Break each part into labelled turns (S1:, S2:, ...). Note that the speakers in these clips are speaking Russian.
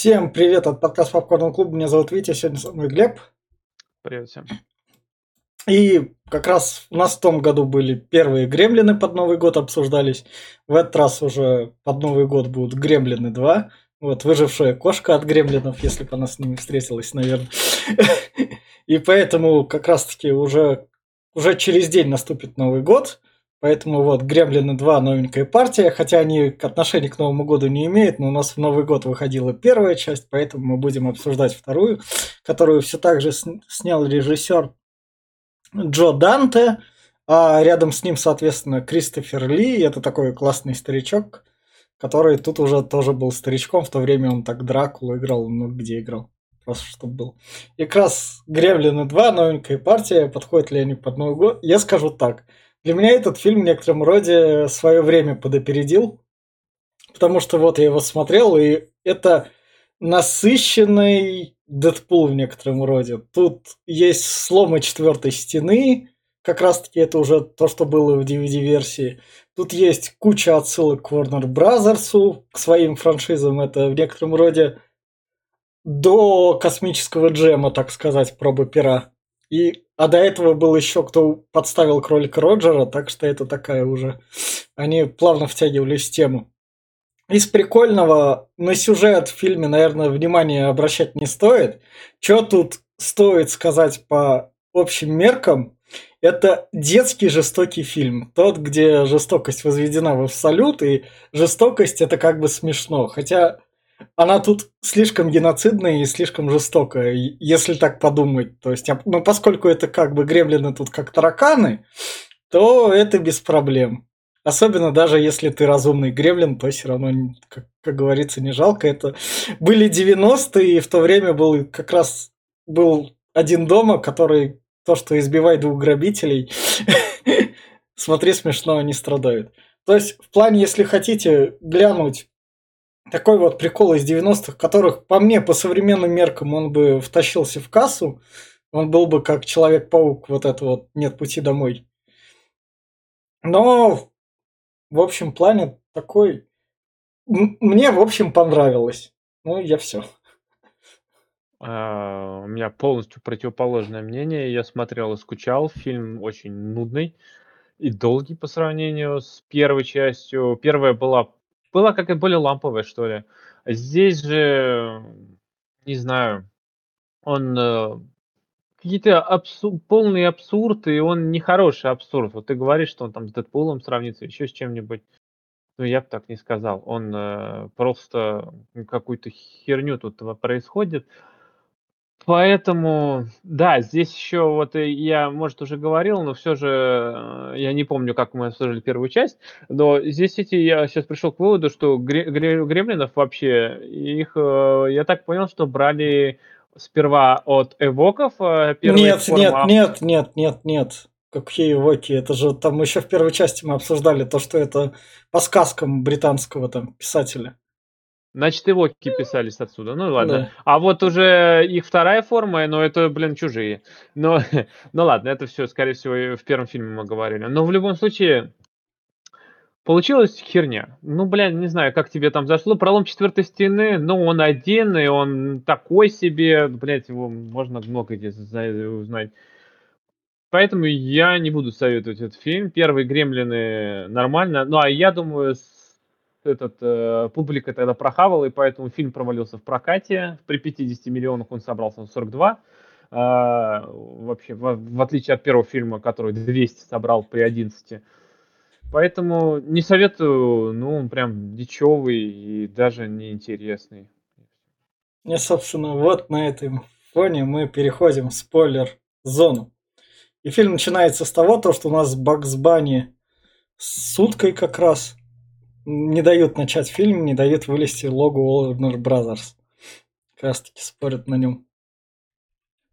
S1: Всем привет от подкаста Попкорн Клуб. Меня зовут Витя, сегодня со мной Глеб.
S2: Привет всем.
S1: И как раз у нас в том году были первые гремлины под Новый год обсуждались. В этот раз уже под Новый год будут гремлины 2. Вот, выжившая кошка от гремлинов, если бы она с ними встретилась, наверное. И поэтому как раз-таки уже, уже через день наступит Новый год. Поэтому вот Гремлины 2 новенькая партия, хотя они отношения к Новому году не имеют, но у нас в Новый год выходила первая часть, поэтому мы будем обсуждать вторую, которую все так же снял режиссер Джо Данте, а рядом с ним, соответственно, Кристофер Ли, это такой классный старичок, который тут уже тоже был старичком, в то время он так Дракулу играл, ну где играл, просто чтобы был. И как раз Гремлины 2, новенькая партия, подходят ли они под Новый год, я скажу так – для меня этот фильм в некотором роде свое время подопередил, потому что вот я его смотрел, и это насыщенный Дэдпул в некотором роде. Тут есть сломы четвертой стены, как раз таки это уже то, что было в DVD-версии. Тут есть куча отсылок к Warner Brothers, к своим франшизам. Это в некотором роде до космического джема, так сказать, проба пера. И, а до этого был еще кто подставил кролика Роджера, так что это такая уже... Они плавно втягивались в тему. Из прикольного на сюжет в фильме, наверное, внимание обращать не стоит. Что тут стоит сказать по общим меркам? Это детский жестокий фильм. Тот, где жестокость возведена в абсолют, и жестокость это как бы смешно. Хотя она тут слишком геноцидная и слишком жестокая, если так подумать. То есть, ну, поскольку это как бы гремлины тут как тараканы, то это без проблем. Особенно даже если ты разумный гремлин, то все равно, как, как говорится, не жалко. Это были 90-е, и в то время был как раз был один дома, который то, что избивает двух грабителей, смотри, смешно, они страдают. То есть, в плане, если хотите глянуть такой вот прикол из 90-х, которых, по мне, по современным меркам, он бы втащился в кассу, он был бы как Человек-паук, вот это вот «Нет пути домой». Но, в общем плане, такой... Мне, в общем, понравилось. Ну, я все.
S2: А, у меня полностью противоположное мнение. Я смотрел и скучал. Фильм очень нудный и долгий по сравнению с первой частью. Первая была была как-то более ламповая, что ли. Здесь же, не знаю, он э, какие-то абсу- полный абсурд, и он нехороший абсурд. Вот ты говоришь, что он там с Дэдпулом сравнится, еще с чем-нибудь. Ну, я бы так не сказал. Он э, просто какую-то херню тут происходит. Поэтому, да, здесь еще вот я, может, уже говорил, но все же э, я не помню, как мы обсуждали первую часть, но здесь эти я сейчас пришел к выводу, что гремлинов вообще, их, э, я так понял, что брали сперва от эвоков.
S1: Э, нет, форма... нет, нет, нет, нет, нет. Какие эвоки? Это же там еще в первой части мы обсуждали то, что это по сказкам британского там писателя.
S2: Значит, его писались отсюда. Ну ладно. Да. А вот уже их вторая форма, но это, блин, чужие. Но, ну ладно, это все, скорее всего, в первом фильме мы говорили. Но в любом случае, получилась херня. Ну, блин, не знаю, как тебе там зашло. Пролом четвертой стены, ну, он один, и он такой себе. Блять, его можно много где узнать. Поэтому я не буду советовать этот фильм. Первые гремлины нормально. Ну, а я думаю, этот, э, публика тогда прохавала, и поэтому фильм провалился в прокате. При 50 миллионах он собрался на 42. А, вообще, в, в отличие от первого фильма, который 200 собрал при 11. Поэтому не советую, ну, он прям дичевый и даже неинтересный.
S1: И, собственно, вот на этом фоне мы переходим в спойлер-зону. И фильм начинается с того, то, что у нас Бакс Банни с суткой как раз – не дают начать фильм, не дают вылезти логу Warner Brothers. Как раз таки спорят на нем.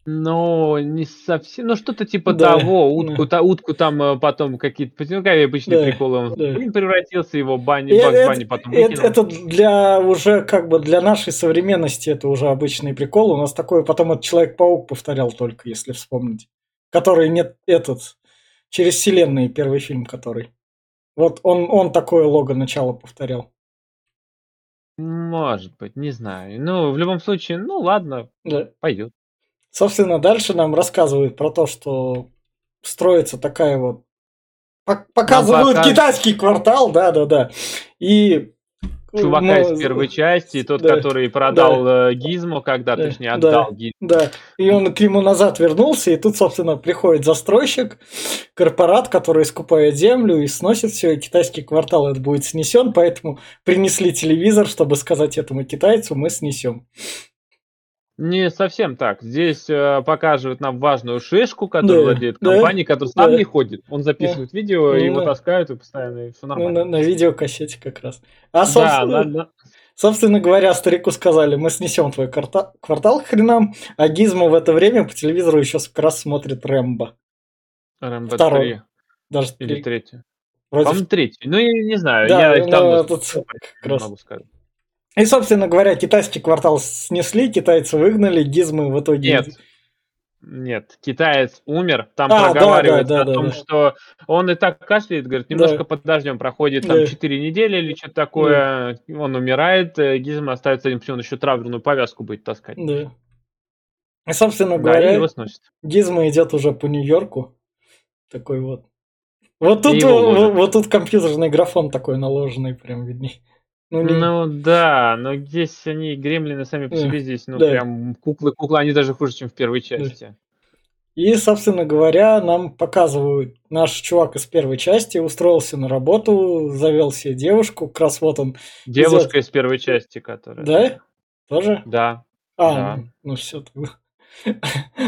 S2: Ну, не совсем, ну что-то типа да, того, утку, да. та, утку там э, потом какие-то, ну, какие обычные да, приколы, он да. превратился, его бани,
S1: Бакс Банни потом это, это для уже как бы для нашей современности это уже обычный прикол, у нас такое потом этот Человек-паук повторял только, если вспомнить, который нет этот, через вселенные первый фильм который. Вот он, он такое лого начало повторял.
S2: Может быть, не знаю. Ну, в любом случае, ну ладно,
S1: Да.
S2: пойдет.
S1: Собственно, дальше нам рассказывают про то, что строится такая вот... пок- Показывают китайский квартал, да-да-да. И...
S2: Чувака
S1: ну,
S2: из первой части, тот,
S1: да,
S2: который продал э, Гизмо, когда,
S1: Да,
S2: точнее,
S1: да.
S2: отдал Гизмо.
S1: Да, и он к нему назад вернулся, и тут, собственно, приходит застройщик, корпорат, который скупает землю и сносит все, и китайский квартал это будет снесен, поэтому принесли телевизор, чтобы сказать этому китайцу, мы снесем.
S2: Не совсем так. Здесь э, показывают нам важную шишку, которая
S1: Да,
S2: владеет
S1: да,
S2: компанией, которая сам
S1: да.
S2: не ходит. Он записывает видео, и
S1: Ну
S2: его
S1: да.
S2: таскают, и постоянно, и все
S1: Ну,
S2: нормально.
S1: на, на видеокассете как раз. А,
S2: Да,
S1: собственно,
S2: да, да.
S1: собственно говоря, старику сказали, мы снесем твой карта- квартал к хренам, а Гизмо в это время по телевизору еще как раз смотрит Рэмбо.
S2: РМБ
S1: Второй.
S2: 3
S1: Даже
S2: или третий.
S1: Вроде
S2: По-моему, третий. Ну, я не знаю,
S1: Да,
S2: я
S1: ну,
S2: там
S1: этот
S2: не
S1: как раз.
S2: могу сказать.
S1: И, собственно говоря, китайский квартал снесли, китайцы выгнали, гизмы в итоге...
S2: Нет. Нет, китаец умер, там
S1: А, да,
S2: проговаривается
S1: да,
S2: о
S1: да,
S2: том,
S1: да.
S2: что он и так кашляет, говорит, немножко
S1: Да.
S2: подождем, проходит там
S1: Да.
S2: 4 недели или что-то такое, он умирает, э, Гизма остается один, он еще траурную повязку будет таскать.
S1: Да. И, собственно
S2: Да,
S1: говоря,
S2: его сносит.
S1: Гизма идет уже по Нью-Йорку. Такой вот. Вот тут,
S2: его
S1: вот, вот тут компьютерный графон такой наложенный, прям видней. Ну, не-
S2: Ну да, но здесь они, гремлины сами по
S1: Да,
S2: себе здесь, ну
S1: да.
S2: прям куклы, куклы, они даже хуже, чем в первой части.
S1: И, собственно говоря, нам показывают, наш чувак из первой части устроился на работу, завел себе девушку, как раз вот он,
S2: Девушка из первой части, которая...
S1: да? Тоже?
S2: Да.
S1: А,
S2: Да.
S1: ну, ну все тогда.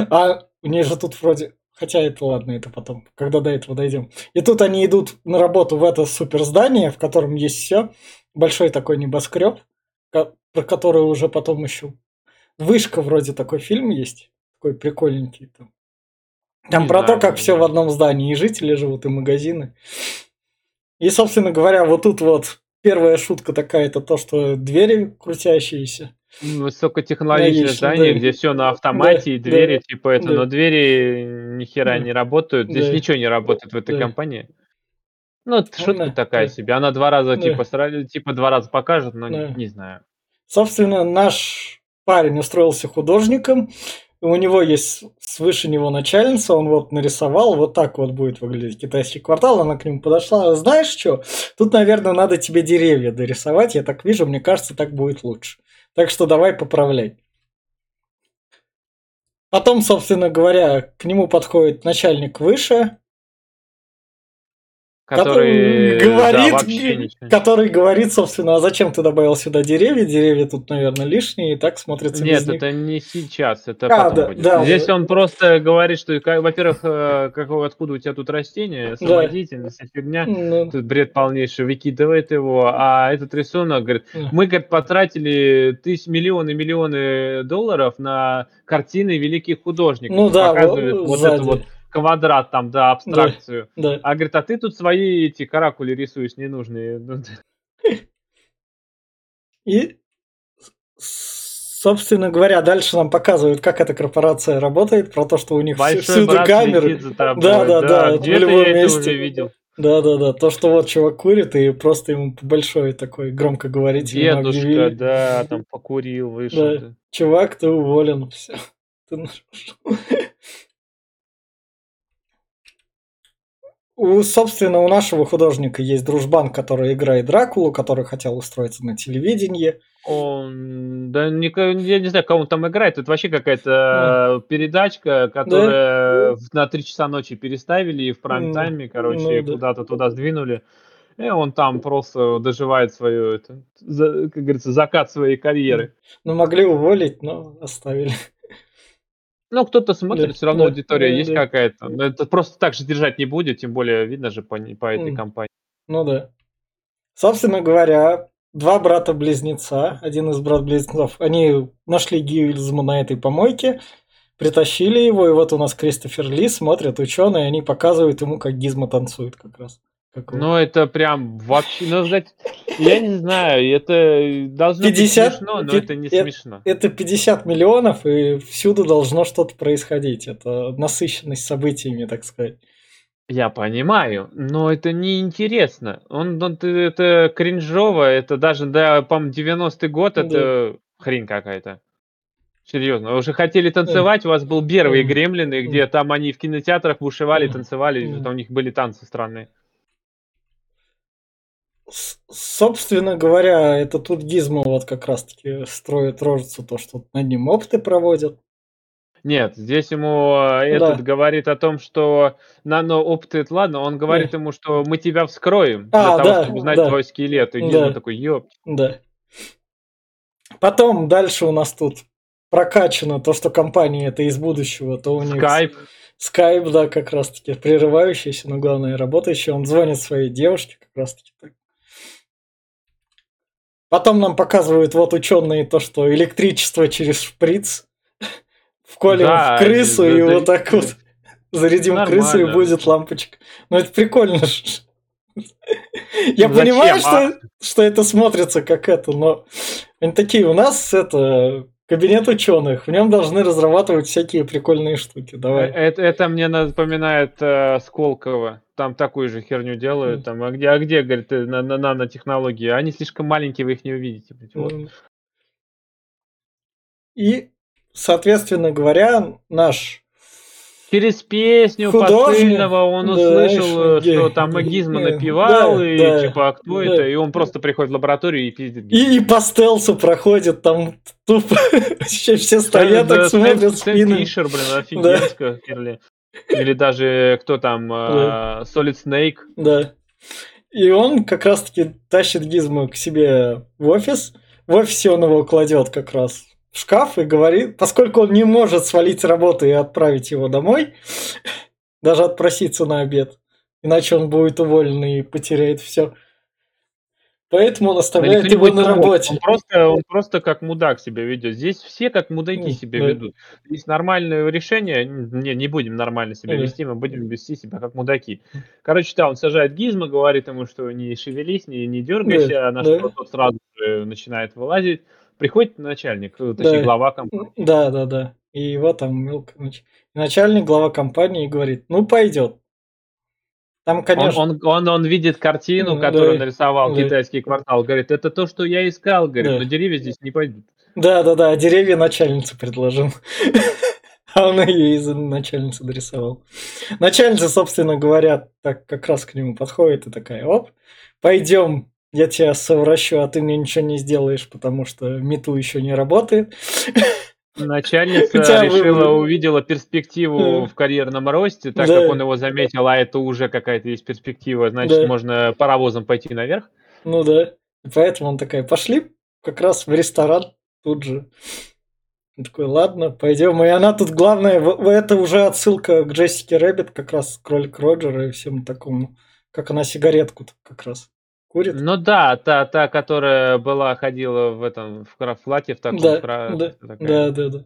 S1: А у нее же тут вроде... Хотя это ладно, это потом, когда до этого дойдем. И тут они идут на работу в это супер здание, в котором есть все. Большой такой небоскреб, ко- про который уже потом еще... Вышка вроде такой фильм есть. Такой прикольненький там. Там
S2: Не
S1: про
S2: знаю,
S1: то, как все в одном здании, и жители живут, и магазины. И, собственно говоря, вот тут вот первая шутка такая, это то, что двери крутящиеся.
S2: Высокотехнологичное
S1: Логично,
S2: здание,
S1: да.
S2: где все на автомате,
S1: Да,
S2: и двери,
S1: да,
S2: типа это,
S1: да.
S2: но двери ни хера
S1: Да.
S2: не работают. Здесь
S1: Да.
S2: ничего не работает в этой
S1: Да.
S2: компании. Ну, это
S1: Ну
S2: шутка
S1: да,
S2: такая
S1: да.
S2: себе. Она два раза,
S1: Да.
S2: типа, сра- типа, два раза покажет, но
S1: Да.
S2: не, не знаю.
S1: Собственно, наш парень устроился художником. У него есть свыше него начальница, он вот нарисовал, вот так вот будет выглядеть китайский квартал. Она к нему подошла, знаешь что, тут, наверное, надо тебе деревья дорисовать, я так вижу, мне кажется, так будет лучше. Так что давай поправляй. Потом, собственно говоря, к нему подходит начальник выше,
S2: Который, да,
S1: говорит,
S2: вообще ничего.
S1: который говорит, собственно, а зачем ты добавил сюда деревья? Деревья тут, наверное, лишние, и так смотрится
S2: Нет,
S1: без них.
S2: это не сейчас, это
S1: А,
S2: потом
S1: да,
S2: будет.
S1: да,
S2: Здесь
S1: да.
S2: он просто говорит, что, во-первых, э, как, откуда у тебя тут растение, самодеятельность, вся фигня.
S1: Ну,
S2: Тут бред полнейший, выкидывает его, а этот рисунок, говорит,
S1: Да.
S2: мы, говорит, потратили тысяч, миллионы, миллионы долларов на картины великих художников.
S1: Ну да,
S2: Показывает
S1: вот
S2: вот этот вот квадрат там, да, абстракцию.
S1: да.
S2: А говорит, а ты тут свои эти каракули рисуешь ненужные. Ну,
S1: И, собственно говоря, дальше нам показывают, как эта корпорация работает, про то, что у них
S2: Большой
S1: всюду камеры.
S2: тобой.
S1: Да, да, да, в
S2: Где-то
S1: любом
S2: я
S1: месте.
S2: уже видел.
S1: Да, да, да. То, что вот чувак курит, и просто ему по большой такой громкоговоритель ему
S2: Дедушка, да, там покурил, вышел.
S1: Да.
S2: да.
S1: Чувак, ты уволен. Все. Ты нарушил. У, собственно, у нашего художника есть дружбан, который играет Дракулу, который хотел устроиться на телевидении.
S2: Он, да, нико- я не знаю, он там играет. Это вообще какая-то э, передачка, которая в- на 3 часа ночи переставили и в прайм-тайме, короче,
S1: ну да.
S2: куда-то туда сдвинули. И он там просто доживает свою, это, за- как говорится, закат своей карьеры.
S1: Ну, могли уволить, но оставили.
S2: Ну, кто-то смотрит,
S1: Да,
S2: все равно
S1: да,
S2: аудитория
S1: да,
S2: есть
S1: да.
S2: какая-то. Но это просто так же держать не будет, тем более видно же по, по этой компании.
S1: Ну да. Собственно говоря, два брата-близнеца, один из брат-близнецов, они нашли Гильзма на этой помойке, притащили его, и вот у нас Кристофер Ли смотрят ученые, они показывают ему, как Гизма танцует как раз. Как вот.
S2: Ну, это прям вообще, ну, сказать, я не знаю, это должно
S1: 50
S2: быть смешно, но
S1: пи-
S2: это не
S1: э,
S2: смешно.
S1: Это 50 миллионов, и всюду должно что-то происходить. Это насыщенность событиями, так сказать.
S2: Я понимаю, но это неинтересно. Он он это кринжово, это даже, да, по-моему, 90 год,
S1: Да.
S2: это хрень какая-то. Серьезно, вы уже хотели танцевать, у вас был первый. "Гремлины", где там они в кинотеатрах бушевали, танцевали, там у них были танцы странные.
S1: Собственно говоря, это тут Гизмо вот как раз таки строит рожицу, то, что над ним опыты проводят.
S2: Нет, здесь ему, а, этот
S1: Да.
S2: говорит о том, что нано-опыты- это ладно, он говорит
S1: Да.
S2: ему, что мы тебя вскроем
S1: А,
S2: для того,
S1: да,
S2: чтобы узнать
S1: да.
S2: твой скелет. И Гизмо
S1: Да.
S2: такой: "Ёпт".
S1: Да. Потом дальше у нас тут прокачано то, что компания это из будущего, то у них
S2: Скайп.
S1: Скайп, да, как раз таки прерывающийся, но главное работающий. Он звонит своей девушке как раз таки так. Потом нам показывают вот ученые то, что электричество через шприц вколем
S2: Да,
S1: в крысу
S2: за-
S1: и
S2: за-
S1: вот так вот зарядим крысу и
S2: Нормально.
S1: будет лампочка. Ну это прикольно. Я
S2: Ну,
S1: понимаю,
S2: зачем, а?
S1: что, что это смотрится как это, но они такие, у нас это кабинет ученых, в нем должны разрабатывать всякие прикольные штуки.
S2: Э,
S1: Давай.
S2: Это, это мне напоминает э, Сколково. Там такую же херню делают. Там, а где, а где, говорит, э, на, на нанотехнологии? Они слишком маленькие, вы их не увидите. блядь, вот.
S1: И, соответственно говоря, наш
S2: Через песню
S1: Художник,
S2: посыльного он
S1: да,
S2: услышал,
S1: еще
S2: что
S1: ге-
S2: там
S1: ге-
S2: напевал,
S1: да,
S2: и
S1: да,
S2: типа, а кто
S1: да.
S2: это? И он просто приходит в лабораторию и пиздит
S1: и, и по стелсу проходит, там тупо все стоят,
S2: Да,
S1: так смотрят спинами.
S2: Фишер, блин, офигенско. Или, даже кто там, а, Solid Snake.
S1: Да. И он как раз-таки тащит Гизмо к себе в офис. В офисе он его кладет как раз в шкаф и говорит, поскольку он не может свалить с работы и отправить его домой, даже отпроситься на обед, иначе он будет уволен и потеряет все. Поэтому он оставляет
S2: Или
S1: его на
S2: может.
S1: работе.
S2: Он просто, он просто как мудак себя ведет. Здесь все как мудаки
S1: М,
S2: себя
S1: да.
S2: ведут. Есть нормальное решение. Не, не будем нормально себя
S1: Да.
S2: вести, мы будем вести себя как мудаки. Короче, да, он сажает Гизма, говорит ему, что не шевелись, не, не дергайся,
S1: Да,
S2: на
S1: да.
S2: что сразу же начинает вылазить. Приходит начальник, точнее, глава компании.
S1: Да, да, да. И его там мелко... нач- Начальник, глава компании говорит, ну пойдет. Там,
S2: Он,
S1: конечно...
S2: он, он, он видит картину,
S1: М,
S2: которую
S1: да,
S2: нарисовал
S1: да.
S2: китайский квартал. Говорит, это то, что я искал. Говорит,
S1: Да.
S2: но деревья здесь не пойдут.
S1: Да, да, да, деревья начальница предложил. А он ее из начальницы дорисовал. Начальница, собственно говоря, так как раз к нему подходит и такая, оп, пойдем, я тебя совращу, а ты мне ничего не сделаешь, потому что мету еще не работает.
S2: Начальница
S1: тебя
S2: решила,
S1: выбор.
S2: увидела перспективу
S1: Да.
S2: в карьерном росте, так
S1: Да.
S2: как он его заметил, а это уже какая-то есть перспектива, значит,
S1: Да.
S2: можно паровозом пойти наверх.
S1: Ну да. И поэтому он такая, пошли как раз в ресторан тут же. Он такой, ладно, пойдем. И она тут главное, это уже отсылка к Джессике Рэббит, как раз кролик Роджера и всему такому. Как она сигаретку как раз курит.
S2: Ну да, та, та, которая была, ходила в этом, в кра- в таком,
S1: Да,
S2: кра-
S1: да,
S2: такая.
S1: да, да, да.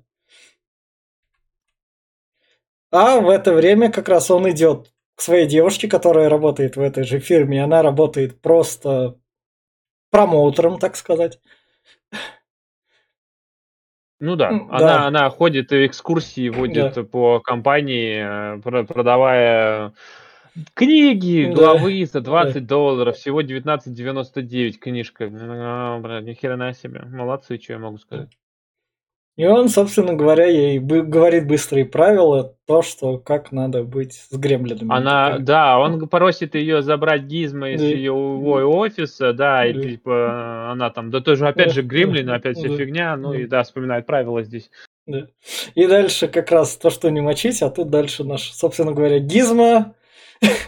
S1: А в это время как раз он идет к своей девушке, которая работает в этой же фирме. Она работает просто промоутером, так сказать.
S2: Ну да,
S1: М,
S2: она,
S1: да.
S2: она ходит экскурсии водит по компании, э, про- продавая книги, главы за 20 долларов, всего 19,99 книжка. А, блядь, ни хрена себе. Молодцы, что я могу сказать.
S1: И он, собственно говоря, ей говорит быстрые правила, то, что как надо быть с гремлинами.
S2: Она, да, он просит ее забрать Гизма из
S1: Да.
S2: ее офиса, да, и
S1: Да.
S2: типа она там, да тоже опять
S1: Да,
S2: же Гремлин,
S1: да,
S2: опять вся
S1: да,
S2: фигня, ну
S1: да.
S2: и да, вспоминает правила здесь.
S1: да. И дальше как раз то, что не мочить, а тут дальше наш, собственно говоря, Гизма,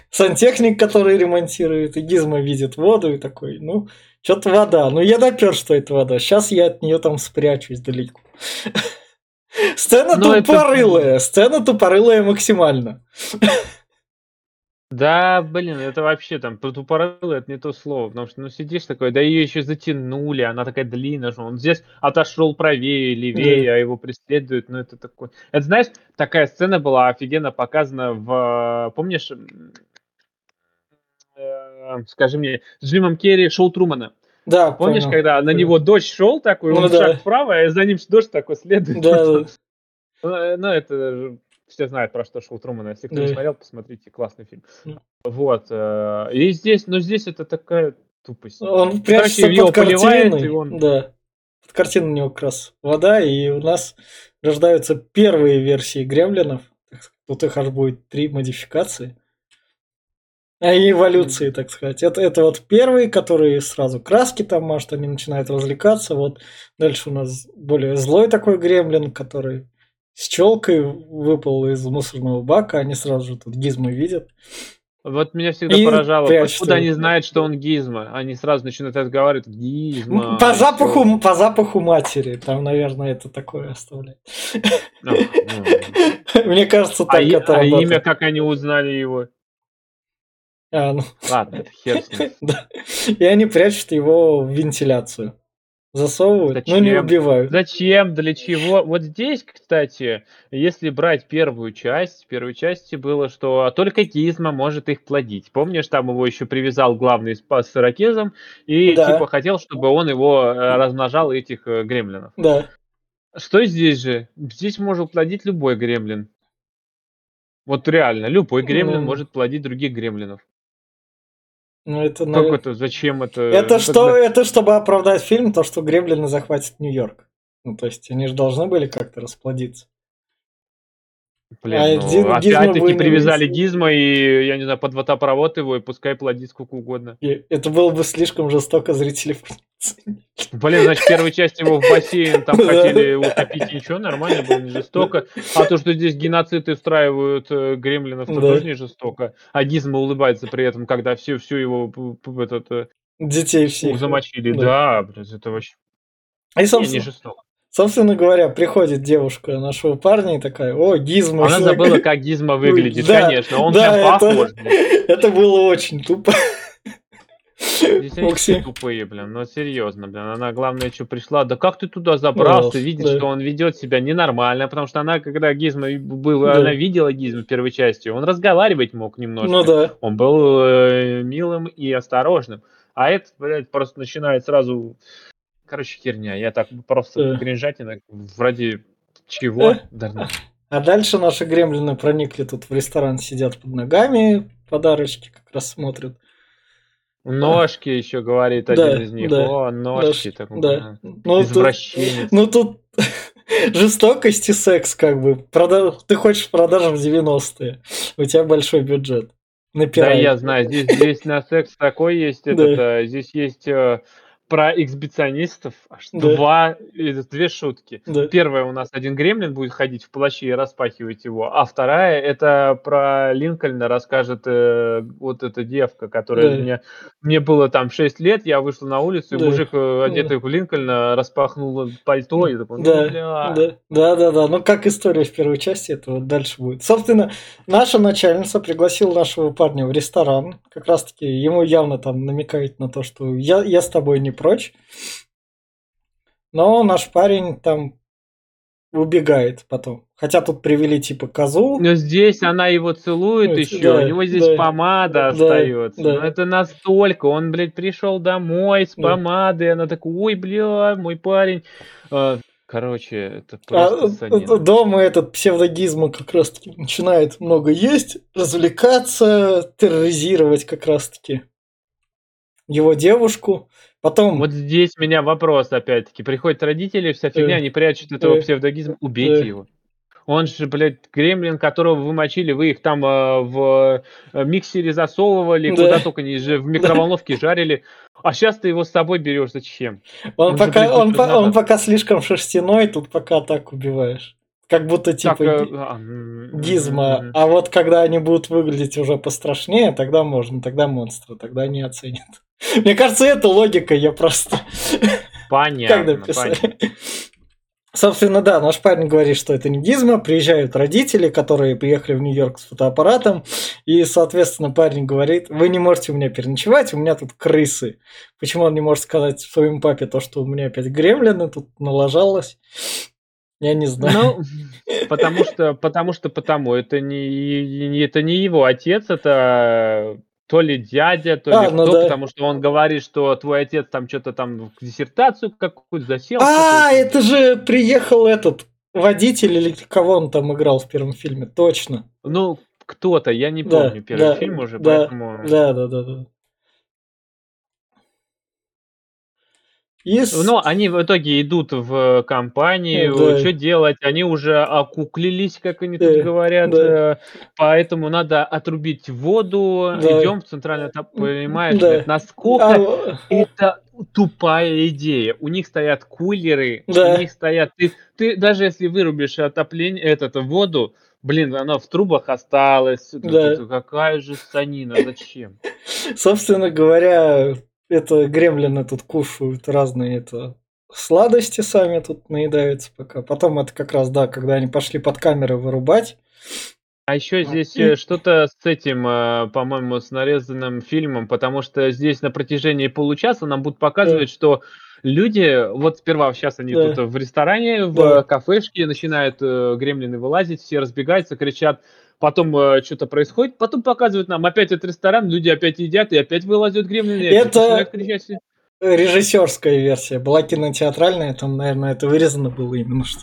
S1: сантехник, который ремонтирует, и Гизма видит воду и такой, ну, что-то вода. Ну, я допер, что это вода. Сейчас я от нее там спрячусь далеко. Сцена
S2: Ну, это-
S1: тупорылая, сцена тупорылая максимально.
S2: Да, блин, это вообще там про тупорылый, это не то слово, потому что, ну, сидишь такой, да ее еще затянули, она такая длинная, что он здесь отошел правее, левее, а его преследуют, ну, это такой... Это, знаешь, такая сцена была офигенно показана в, помнишь, э, скажи мне, с Джимом Керри шоу Трумана.
S1: Да,
S2: Помнишь,
S1: понял.
S2: когда на него дождь шел такой,
S1: Ну
S2: он
S1: да.
S2: шаг вправо, а за ним дождь такой следует.
S1: Да, да.
S2: Ну, э, ну, это Все знают, про что Шоу Трумана. Если кто
S1: Да.
S2: не смотрел, посмотрите, классный фильм.
S1: Да.
S2: Вот. э, И здесь, но здесь это такая тупость.
S1: Он прячется
S2: его
S1: под картиной.
S2: и он-
S1: Да. Под картиной у него как раз вода, и у нас рождаются первые версии гремлинов. Тут их аж будет три модификации. А и эволюции, так сказать. Это, это вот первые, которые сразу краски там мажут, они начинают развлекаться. Вот дальше у нас более злой такой гремлин, который с челкой выпал из мусорного бака. Они сразу же тут гизмы видят.
S2: Вот меня всегда
S1: И
S2: поражало, откуда они знают, что он гизма. Они сразу начинают разговаривать гизма.
S1: По
S2: и
S1: запаху,
S2: всё.
S1: по запаху матери. Там, наверное, это такое оставляет.
S2: А, ну.
S1: Мне кажется,
S2: А
S1: так это
S2: а имя, как они узнали его?
S1: А, ну,
S2: Ладно, это хер с ним.
S1: И они прячут его в вентиляцию. Засовывают, но не
S2: Зачем?
S1: убивают.
S2: Зачем? Для чего? Вот здесь, кстати, если брать первую часть, в первой части было, что только Гизма может их плодить. Помнишь, там его еще привязал главный спас с ирокезом и
S1: Да.
S2: типа хотел, чтобы он его э, размножал этих э, гремлинов.
S1: Да.
S2: Что здесь же? Здесь может плодить любой гремлин. Вот реально, любой гремлин
S1: Ну.
S2: может плодить других гремлинов.
S1: Ну, это,
S2: Как это? Зачем это?
S1: это
S2: Ну,
S1: что,
S2: тогда-
S1: это чтобы оправдать фильм, то, что гремлины захватят Нью-Йорк. Ну, то есть, они же должны были как-то расплодиться.
S2: Блин,
S1: А
S2: ну,
S1: Гизмо
S2: опять-таки привязали. Гизма и, я не знаю, под водопровод его, и пускай плодит сколько угодно.
S1: И это было бы слишком жестоко зрители.
S2: Блин, значит, в первой части его в бассейн там хотели утопить, ничего, нормально было, не жестоко. А то, что здесь геноцид устраивают э, гремлинов, то
S1: Да.
S2: тоже не жестоко. А Гизма улыбается при этом, когда все, всю его этот, э,
S1: Детей всех.
S2: замочили.
S1: Да.
S2: Да, это вообще
S1: И,
S2: не, жестоко.
S1: Собственно говоря, приходит девушка нашего парня и такая, о, Гизма.
S2: Она забыла, как Гизма выглядит,
S1: Да,
S2: конечно. Он
S1: да,
S2: прям
S1: это-
S2: похож.
S1: Это было очень тупо.
S2: Здесь тупые, блин, ну серьезно, блин. Она, главное, что пришла, да как ты туда забрался,
S1: Да,
S2: видишь,
S1: да.
S2: что он ведет себя ненормально, потому что она, когда Гизма был,
S1: Да.
S2: она видела Гизма первой части, он разговаривать мог немножко.
S1: Ну да.
S2: Он был э, милым и осторожным. А это, блядь, просто начинает сразу... Короче, херня. Я так просто
S1: Да.
S2: кринжатина. Вроде чего?
S1: Э.
S2: Да ну.
S1: А дальше наши гремлины проникли тут в ресторан, сидят под ногами, подарочки как раз смотрят.
S2: Ножки еще говорит
S1: Да,
S2: один из них.
S1: да,
S2: О, ножки.
S1: Да,
S2: такой,
S1: да. Ну тут,
S2: Извращенец.
S1: ну тут жестокость и секс как бы. Прода- Ты хочешь продажи в 90-е. У тебя большой бюджет.
S2: Да,
S1: Напирай.
S2: я знаю, здесь, здесь на секс такой есть,
S1: Да.
S2: этот, э, здесь есть э, про эксбиционистов аж
S1: Да.
S2: два, две шутки.
S1: Да.
S2: Первая у нас один гремлин будет ходить в плаще и распахивать его, а вторая это про Линкольна расскажет э, вот эта девка, которая
S1: Да.
S2: мне, мне было там 6 лет, я вышла на улицу, и
S1: Да.
S2: мужик, э, одетый в Линкольна, распахнул пальто, и такой, ну,
S1: Да, да, да, да, да. Ну, как история в первой части, это вот дальше будет. Собственно, наша начальница пригласила нашего парня в ресторан. Как раз-таки ему явно там намекает на то, что я, я с тобой не прочь. Но наш парень там убегает потом. Хотя тут привели типа козу.
S2: Но здесь она его целует
S1: Вот,
S2: еще,
S1: да,
S2: у него здесь
S1: да,
S2: помада
S1: да,
S2: остается.
S1: да.
S2: Ну, это настолько. Он, блядь, пришел домой с
S1: Да.
S2: помадой, она такая, ой, бля, мой парень. А, Короче, это
S1: А,
S2: просто санина.
S1: дома этот псевдогизма как раз-таки начинает много есть, развлекаться, терроризировать как раз-таки его девушку. Потом
S2: Вот здесь у меня вопрос опять-таки. Приходят родители, вся фигня,
S1: Э,
S2: они прячут этого
S1: э,
S2: псевдогизма. Убейте
S1: э.
S2: его. Он же, блядь, гремлин, которого вы мочили, вы их там э, в э, миксере засовывали,
S1: Да.
S2: куда только не же- в микроволновке жарили. А сейчас ты его с собой берешь, зачем?
S1: Он,
S2: Он же,
S1: пока,
S2: блядь,
S1: он, по- он пока слишком шерстяной, тут пока так убиваешь. Как будто типа
S2: Так, э,
S1: гизма. А вот когда они будут выглядеть уже пострашнее, тогда можно, тогда монстры, тогда они оценят. Мне кажется, это логика, я просто... Как
S2: Понятно,
S1: написали?
S2: понятно.
S1: Собственно, да, наш парень говорит, что это не гизма, приезжают родители, которые приехали в Нью-Йорк с фотоаппаратом, и, соответственно, парень говорит, вы не можете у меня переночевать, у меня тут крысы. Почему он не может сказать своему папе то, что у меня опять гремлины тут налажалось? Я не знаю.
S2: Ну, потому что, потому что, потому. Это не, это не его отец, это то ли дядя, то ли
S1: А, ну
S2: кто,
S1: да.
S2: потому что он говорит, что твой отец там что-то там диссертацию какую-то засел.
S1: А, это же приехал этот водитель или кого он там играл в первом фильме, точно.
S2: Ну, кто-то, я не
S1: Да,
S2: помню первый
S1: да,
S2: фильм уже,
S1: да,
S2: поэтому...
S1: Да, да, да, да. И с-
S2: Ну, они в итоге идут в компанию,
S1: Да.
S2: что делать? Они уже окуклились, как они
S1: Да,
S2: тут говорят,
S1: да.
S2: э, поэтому надо отрубить воду.
S1: Да.
S2: Идем в центральный этап, понимаешь?
S1: Да.
S2: Насколько
S1: А,
S2: это тупая идея. У них стоят кулеры,
S1: Да.
S2: у них стоят. Ты, ты даже если вырубишь отопление, этот воду, блин, она в трубах осталась.
S1: Да.
S2: какая же санина, зачем?
S1: собственно говоря, это гремлины тут кушают разные это сладости сами тут наедаются пока. Потом это как раз, да, когда они пошли под камеры вырубать.
S2: А еще здесь э, что-то с этим, э, по-моему, с нарезанным фильмом, потому что здесь на протяжении получаса нам будут показывать, что люди, вот сперва сейчас они
S1: Да.
S2: тут в ресторане, в
S1: Да.
S2: кафешке начинают э, гремлины вылазить, все разбегаются, кричат, потом что-то происходит, потом показывают нам опять этот ресторан, люди опять едят, и опять вылазят гремлины,
S1: Это-. Режиссерская версия. Была кинотеатральная, там, наверное, это вырезано было именно что.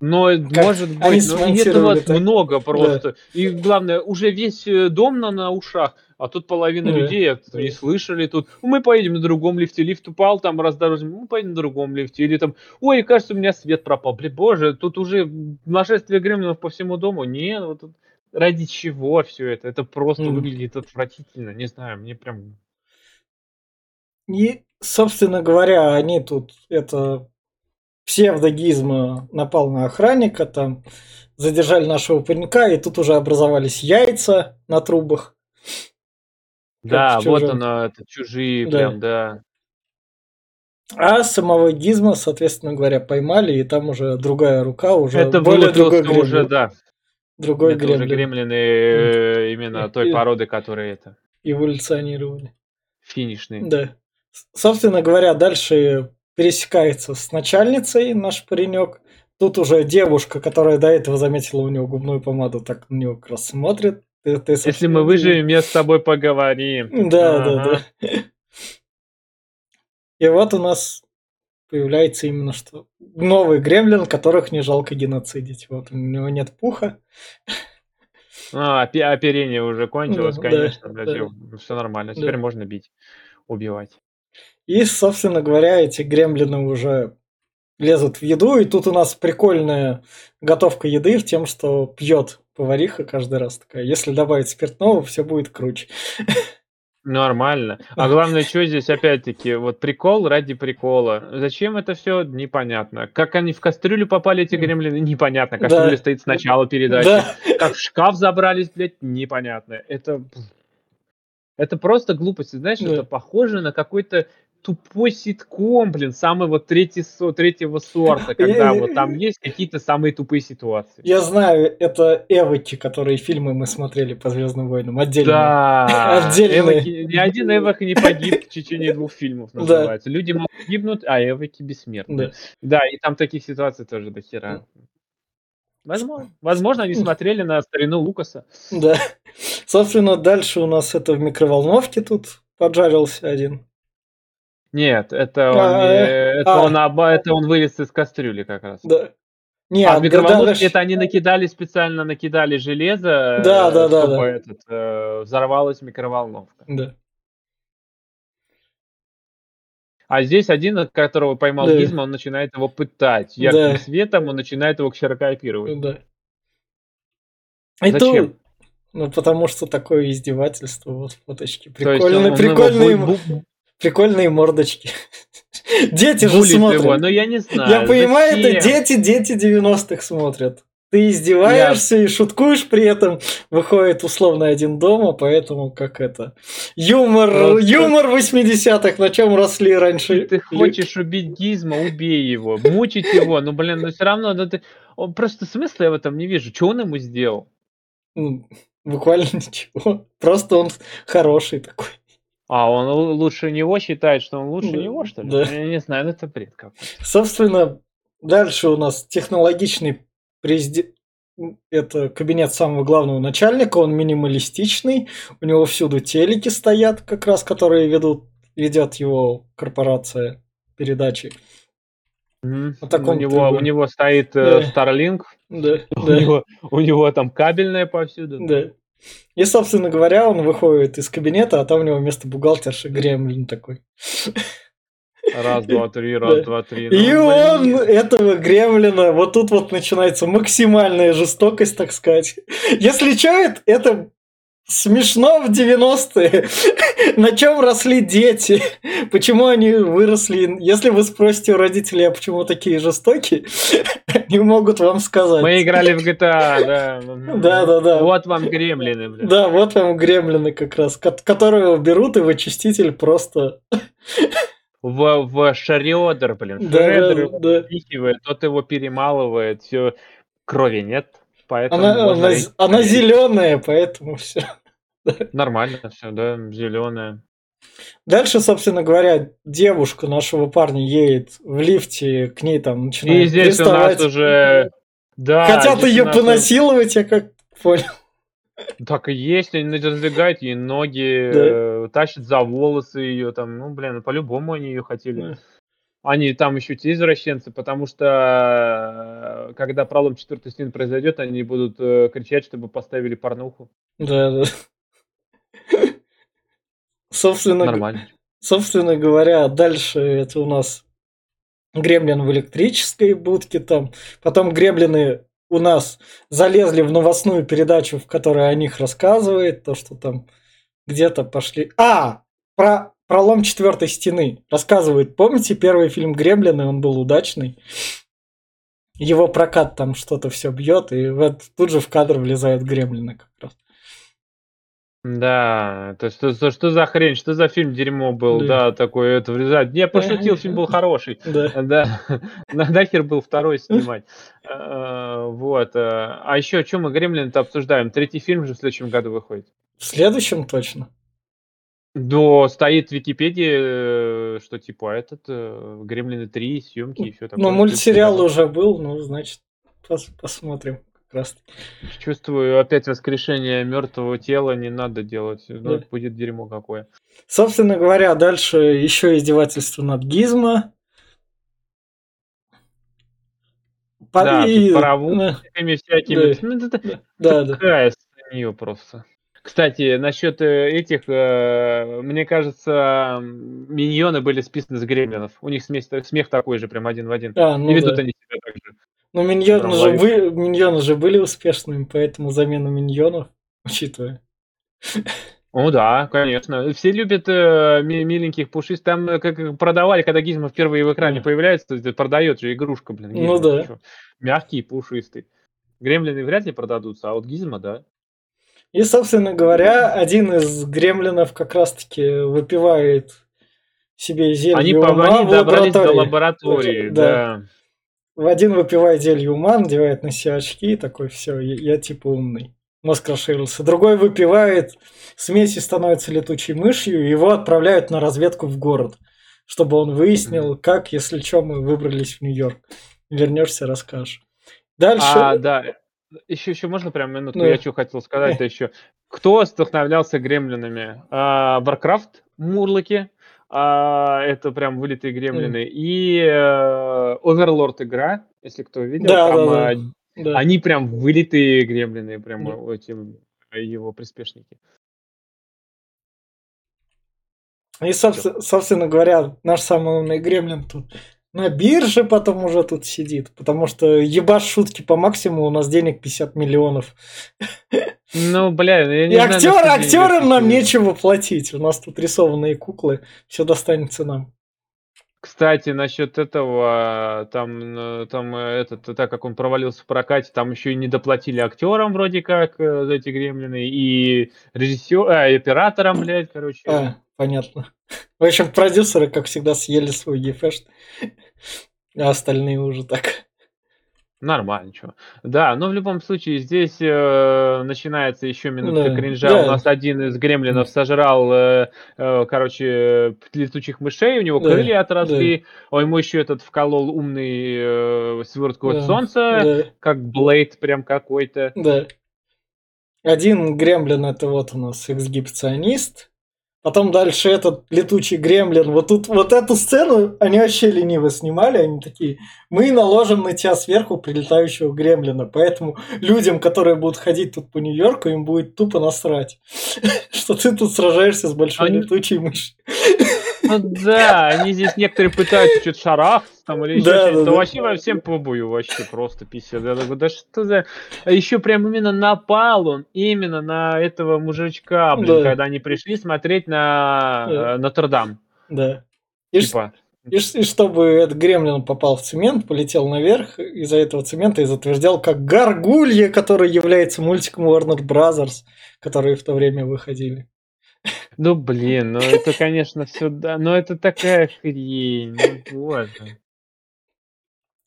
S2: Но может быть,
S1: они
S2: но этого
S1: так.
S2: много просто. И главное, уже весь э, дом на, на ушах, а тут половина
S1: Да.
S2: людей это не слышали. Тут «Ну, мы поедем на другом лифте, лифт упал, там раздорожим, мы поедем на другом лифте. Или там, ой, кажется, у меня свет пропал. Блин, боже, тут уже нашествие гремлинов по всему дому. Нет, вот тут ради чего все это? Это просто
S1: Мгм.
S2: выглядит отвратительно. Не знаю, мне прям...
S1: И, собственно говоря, они тут это псевдогизма напал на охранника, там задержали нашего паренька, и тут уже образовались яйца на трубах.
S2: Да, вот оно, это чужие,
S1: Да.
S2: прям, да.
S1: А самого гизма, соответственно говоря, поймали, и там уже другая рука, уже
S2: это
S1: более другой
S2: вылупился уже,
S1: гремлин.
S2: да.
S1: Другой
S2: это уже
S1: гремлин.
S2: гремлины э, именно той
S1: И-
S2: породы, которые это
S1: Эволюционировали.
S2: финишные.
S1: Да. Собственно говоря, дальше пересекается с начальницей наш паренек. Тут уже девушка, которая до этого заметила у него губную помаду, так на него как раз смотрит. Ты- ты,
S2: Если
S1: собственно,
S2: мы выживем, я с тобой поговорим.
S1: Да, да, да. И вот у нас появляется именно что новый гремлин, которых не жалко геноцидить. Вот у него нет пуха.
S2: А, опе- оперение уже кончилось,
S1: Да, да,
S2: конечно,
S1: да.
S2: все нормально.
S1: Да.
S2: Теперь можно бить, убивать.
S1: И, собственно говоря, эти гремлины уже лезут в еду. И тут у нас прикольная готовка еды в тем, что пьет повариха каждый раз такая. Если добавить спиртного, все будет круче.
S2: Нормально. А главное, что здесь опять-таки, вот прикол ради прикола. Зачем это все, непонятно. Как они в кастрюлю попали, эти гремлины, непонятно.
S1: Да.
S2: Кастрюля стоит с начала передачи.
S1: Да.
S2: Как в шкаф забрались, блядь, непонятно. Это... Это просто глупость. Ты Знаешь,
S1: Да.
S2: это похоже на какой-то тупой ситком, блин, самый вот третий, третьего сорта, когда вот там есть какие-то самые тупые ситуации.
S1: Я знаю, это Эвоки, которые фильмы мы смотрели по Звездным войнам. Отдельно.
S2: Да,
S1: Отдельные.
S2: Эвоки- ни один Эвок не погиб в течение двух фильмов, называется. Люди могут гибнуть, а Эвоки бессмертны.
S1: Да.
S2: Да, и там таких ситуаций тоже до хера. Возможно. Возможно, они смотрели на старину Лукаса.
S1: Да. Собственно, дальше у нас это в микроволновке тут поджарился один.
S2: Нет, это он,
S1: А,
S2: не-
S1: э,
S2: это,
S1: а.
S2: он оба- это он вылез из кастрюли как раз.
S1: Да. Не,
S2: а в
S1: да,
S2: микроволновке это они накидали специально накидали железо,
S1: Да,
S2: э,
S1: да,
S2: чтобы
S1: да.
S2: этот, э, взорвалась микроволновка.
S1: Да.
S2: А здесь один, от которого поймал
S1: Да.
S2: Гизмо, он начинает его пытать. Ярким
S1: Да.
S2: светом он начинает его ксерокопировать.
S1: Да. И
S2: Зачем?
S1: тут- ну, потому что такое издевательство, вот фоточки.
S2: То есть
S1: Прикольные,
S2: он- его
S1: прикольные,
S2: бу-
S1: прикольные мордочки. Дети же смотрят.
S2: его, но я не знаю.
S1: Я понимаю, это дети, дети 90-х смотрят. Ты издеваешься и шуткуешь, при этом выходит условно один дома, поэтому как это... Юмор,
S2: Просто-
S1: юмор 80-х, на чем росли раньше.
S2: Ты хочешь убить Гизма, убей его, мучить его, ну блин, но все равно, ну, ты... он, просто смысла я в этом не вижу. Что он ему сделал?
S1: Ну, буквально ничего. Просто он хороший такой.
S2: А, он лу- лучше него считает, что он лучше
S1: Да,
S2: него, что ли?
S1: да.
S2: Я не знаю, ну это бред какой-то.
S1: Собственно, дальше у нас технологичный президент. Это кабинет самого главного начальника, он минималистичный, у него всюду телеки стоят, как раз которые ведут, ведет его корпорация передачи.
S2: Мгм.
S1: Вот
S2: у, него, у него стоит
S1: Да.
S2: э, Starlink,
S1: Да,
S2: у,
S1: да,
S2: него, у него там кабельное повсюду.
S1: да. И, собственно говоря, он выходит из кабинета, а там у него вместо бухгалтерши гремлин такой.
S2: Раз, два, три, раз,
S1: Да.
S2: два, три.
S1: И
S2: Ну,
S1: он
S2: блин.
S1: этого гремлина, вот тут вот начинается максимальная жестокость, так сказать. Если что, это, это смешно в 90-е. На чем росли дети? Почему они выросли? Если вы спросите у родителей, а почему такие жестокие, они могут вам сказать.
S2: Мы играли в GTA, да.
S1: Да, да, да.
S2: Вот вам гремлины, блин.
S1: Да, вот вам гремлины как раз, ко- которые берут и в очиститель просто...
S2: В, в Шредер, блин.
S1: Да,
S2: Шредер
S1: да.
S2: впихивает, тот его перемалывает, все. Крови нет, поэтому
S1: Она, она,
S2: и-
S1: она зеленая, поэтому все.
S2: Нормально все, да, зеленая.
S1: Дальше, собственно говоря, девушка нашего парня едет в лифте, к ней там
S2: И
S1: начинает
S2: здесь у нас
S1: приставать.
S2: уже... Да,
S1: Хотят ее
S2: нас
S1: понасиловать, я как понял.
S2: Так и есть, они раздвигают ей ноги,
S1: Да.
S2: э, тащат за волосы ее там, ну, блин, по-любому они ее хотели.
S1: Да.
S2: Они там еще те извращенцы, потому что э, когда пролом четвертой стены произойдет, они будут э, кричать, чтобы поставили порнуху.
S1: Да, да. Собственно,
S2: Нормально.
S1: собственно говоря, дальше это у нас гремлин в электрической будке там. Потом гремлины у нас залезли в новостную передачу, в которой о них рассказывает, то, что там где-то пошли... А! Про пролом четвертой стены рассказывает. Помните первый фильм Гремлины? Он был удачный. Его прокат там что-то все бьет, и вот тут же в кадр влезают гремлины как раз.
S2: Да, то что, что, что за хрень, что за фильм дерьмо был,
S1: Да.
S2: да, такой это врезать. Не, пошутил, фильм был хороший.
S1: Да.
S2: Да, на- нахер был второй снимать. Э, Вот. э, А еще, что мы Гремлин-то обсуждаем? Третий фильм же в следующем году выходит.
S1: В следующем точно.
S2: Да, стоит в Википедии, э, что типа этот э, Гремлины 3, съемки и все такое.
S1: Ну, мультсериал уже был, ну, значит, пос- посмотрим как раз.
S2: Чувствую опять воскрешение мертвого тела не надо делать. Ну,
S1: Да.
S2: будет дерьмо какое.
S1: Собственно говоря, дальше еще издевательство над Гизмо. По-
S2: Да,
S1: и-
S2: тут паровозиками всякими.
S1: Да.
S2: Ну,
S1: Да, да.
S2: такая нее просто. Кстати, насчет э, этих, э, мне кажется, миньоны были списаны с гремлинов. У них смесь, смех такой же, прям один в один.
S1: А, ну
S2: И ведут
S1: да.
S2: они себя так же.
S1: Ну, миньоны же, вы- миньоны же были успешными, поэтому замена миньонов, учитывая.
S2: Ну да, конечно. Все любят э, ми- миленьких пушистых. Там э, как продавали, когда Гизмо впервые в экране появляется, это продает же игрушка, блин.
S1: Ну
S2: Гизмо, ты
S1: да.
S2: Мягкий и пушистый. Гремлины вряд ли продадутся, а вот Гизмо, да.
S1: И, собственно говоря, один из гремлинов как раз-таки выпивает себе зелье
S2: Они,
S1: ума
S2: они
S1: в
S2: добрались до
S1: лаборатории. Да.
S2: да.
S1: Один выпивает зелье ума, надевает на себя очки и такой, все, я, я типа умный. Мозг расширился. Другой выпивает, смеси становится летучей мышью, и его отправляют на разведку в город, чтобы он выяснил, как, если что, мы выбрались в Нью-Йорк. Вернешься, расскажешь. Дальше.
S2: А, да. Еще, еще можно прям минутку?
S1: Ну.
S2: Я что хотел сказать-то еще. Кто вдохновлялся гремлинами? А, Warcraft, Мурлоки, а, это прям вылитые гремлины, и э, Overlord игра, если кто видел,
S1: Да,
S2: там,
S1: да,
S2: а,
S1: Да.
S2: они прям вылитые гремлины, прям э, эти его приспешники.
S1: И, собственно, собственно говоря, наш самый умный гремлин тут на бирже потом уже тут сидит, потому что ебаш шутки по максимуму, у нас денег 50 миллионов.
S2: Ну, бля, я не
S1: И
S2: знаю, на
S1: актер, актерам нам нечего платить. У нас тут рисованные куклы, все достанется нам.
S2: Кстати, насчет этого, там, э, там э, этот, так как он провалился в прокате, там еще и не доплатили актерам вроде как э, за эти гремлины, и режиссер, а, и операторам, блядь, короче.
S1: А, понятно. В общем, продюсеры, как всегда, съели свой ефешт, а остальные уже так.
S2: Нормально, чё. Да, но в любом случае здесь э, начинается еще минутка
S1: Да,
S2: кринжа.
S1: да.
S2: У нас один из гремлинов сожрал, э, э, короче, летучих мышей, у него
S1: Да,
S2: крылья отросли, а ему еще этот вколол умный э, свертку от
S1: Да,
S2: солнца,
S1: Да,
S2: как Блейд прям какой-то.
S1: да. Один гремлин это вот у нас эксгибиционист, Потом дальше этот летучий гремлин. Вот тут вот эту сцену они вообще лениво снимали. Они такие, мы наложим на тебя сверху прилетающего гремлина. Поэтому людям, которые будут ходить тут по Нью-Йорку, им будет тупо насрать, что ты тут сражаешься с большой летучей мышью.
S2: Ну да, они здесь некоторые пытаются что-то шарахаться там или еще
S1: Да,
S2: что-то.
S1: да,
S2: вообще во всем побою вообще просто писец. Я такой, да что за... А еще прям именно напал он именно на этого мужичка, блин,
S1: Да.
S2: когда они пришли смотреть на
S1: Да.
S2: э, Нотр-Дам.
S1: Да. И,
S2: Типа,
S1: и и чтобы этот гремлин попал в цемент, полетел наверх из-за этого цемента и затверждел как Гаргулья, который является мультиком Warner Brothers, которые в то время выходили.
S2: Ну блин, ну это, конечно, все, да, но это такая хрень, ну боже.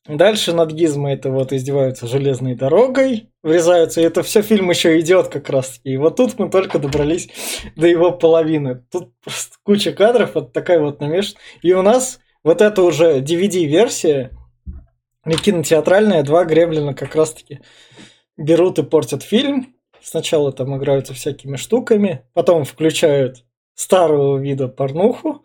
S1: Дальше над Гизмо это вот издеваются железной дорогой, врезаются, и это все фильм еще идет как раз. И вот тут мы только добрались до его половины. Тут просто куча кадров, вот такая вот намешана. И у нас вот это уже DVD-версия, не кинотеатральная, два гремлина как раз таки берут и портят фильм. Сначала там играются всякими штуками, потом включают старого вида порнуху.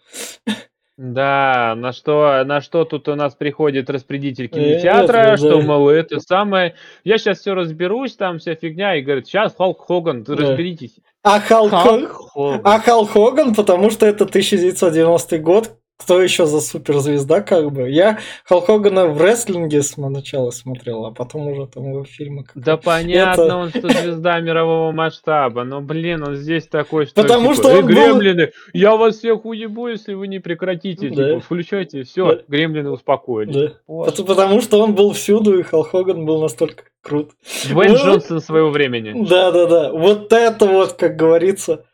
S2: Да, на что, на что тут у нас приходит распределитель
S1: Э,
S2: кинотеатра,
S1: это,
S2: что,
S1: да.
S2: мол, это самое, я сейчас все разберусь, там вся фигня, и говорит, сейчас Халк Хоган,
S1: Да.
S2: разберитесь.
S1: А Халк,
S2: Халк Хоган.
S1: А Халк Хоган, потому что это 1990 год. Кто еще за суперзвезда, как бы? Я Халк Хогана в рестлинге сначала смотрел, а потом уже там его фильмы. как-
S2: Да понятно,
S1: Это-
S2: он что звезда мирового масштаба, но, блин, он здесь такой, что
S1: Потому
S2: типа,
S1: что
S2: «Эй,
S1: он был-
S2: гремлины, я вас всех уебу, если вы не прекратите,
S1: Да.
S2: типа, включайте, все,
S1: Да.
S2: гремлины успокоились.
S1: Да.
S2: Вот.
S1: Пот- Потому что он был всюду, и Халк Хоган был настолько крут.
S2: Дуэйн
S1: Ну,
S2: Джонсон своего времени.
S1: Да, да, да. Вот это вот, как говорится,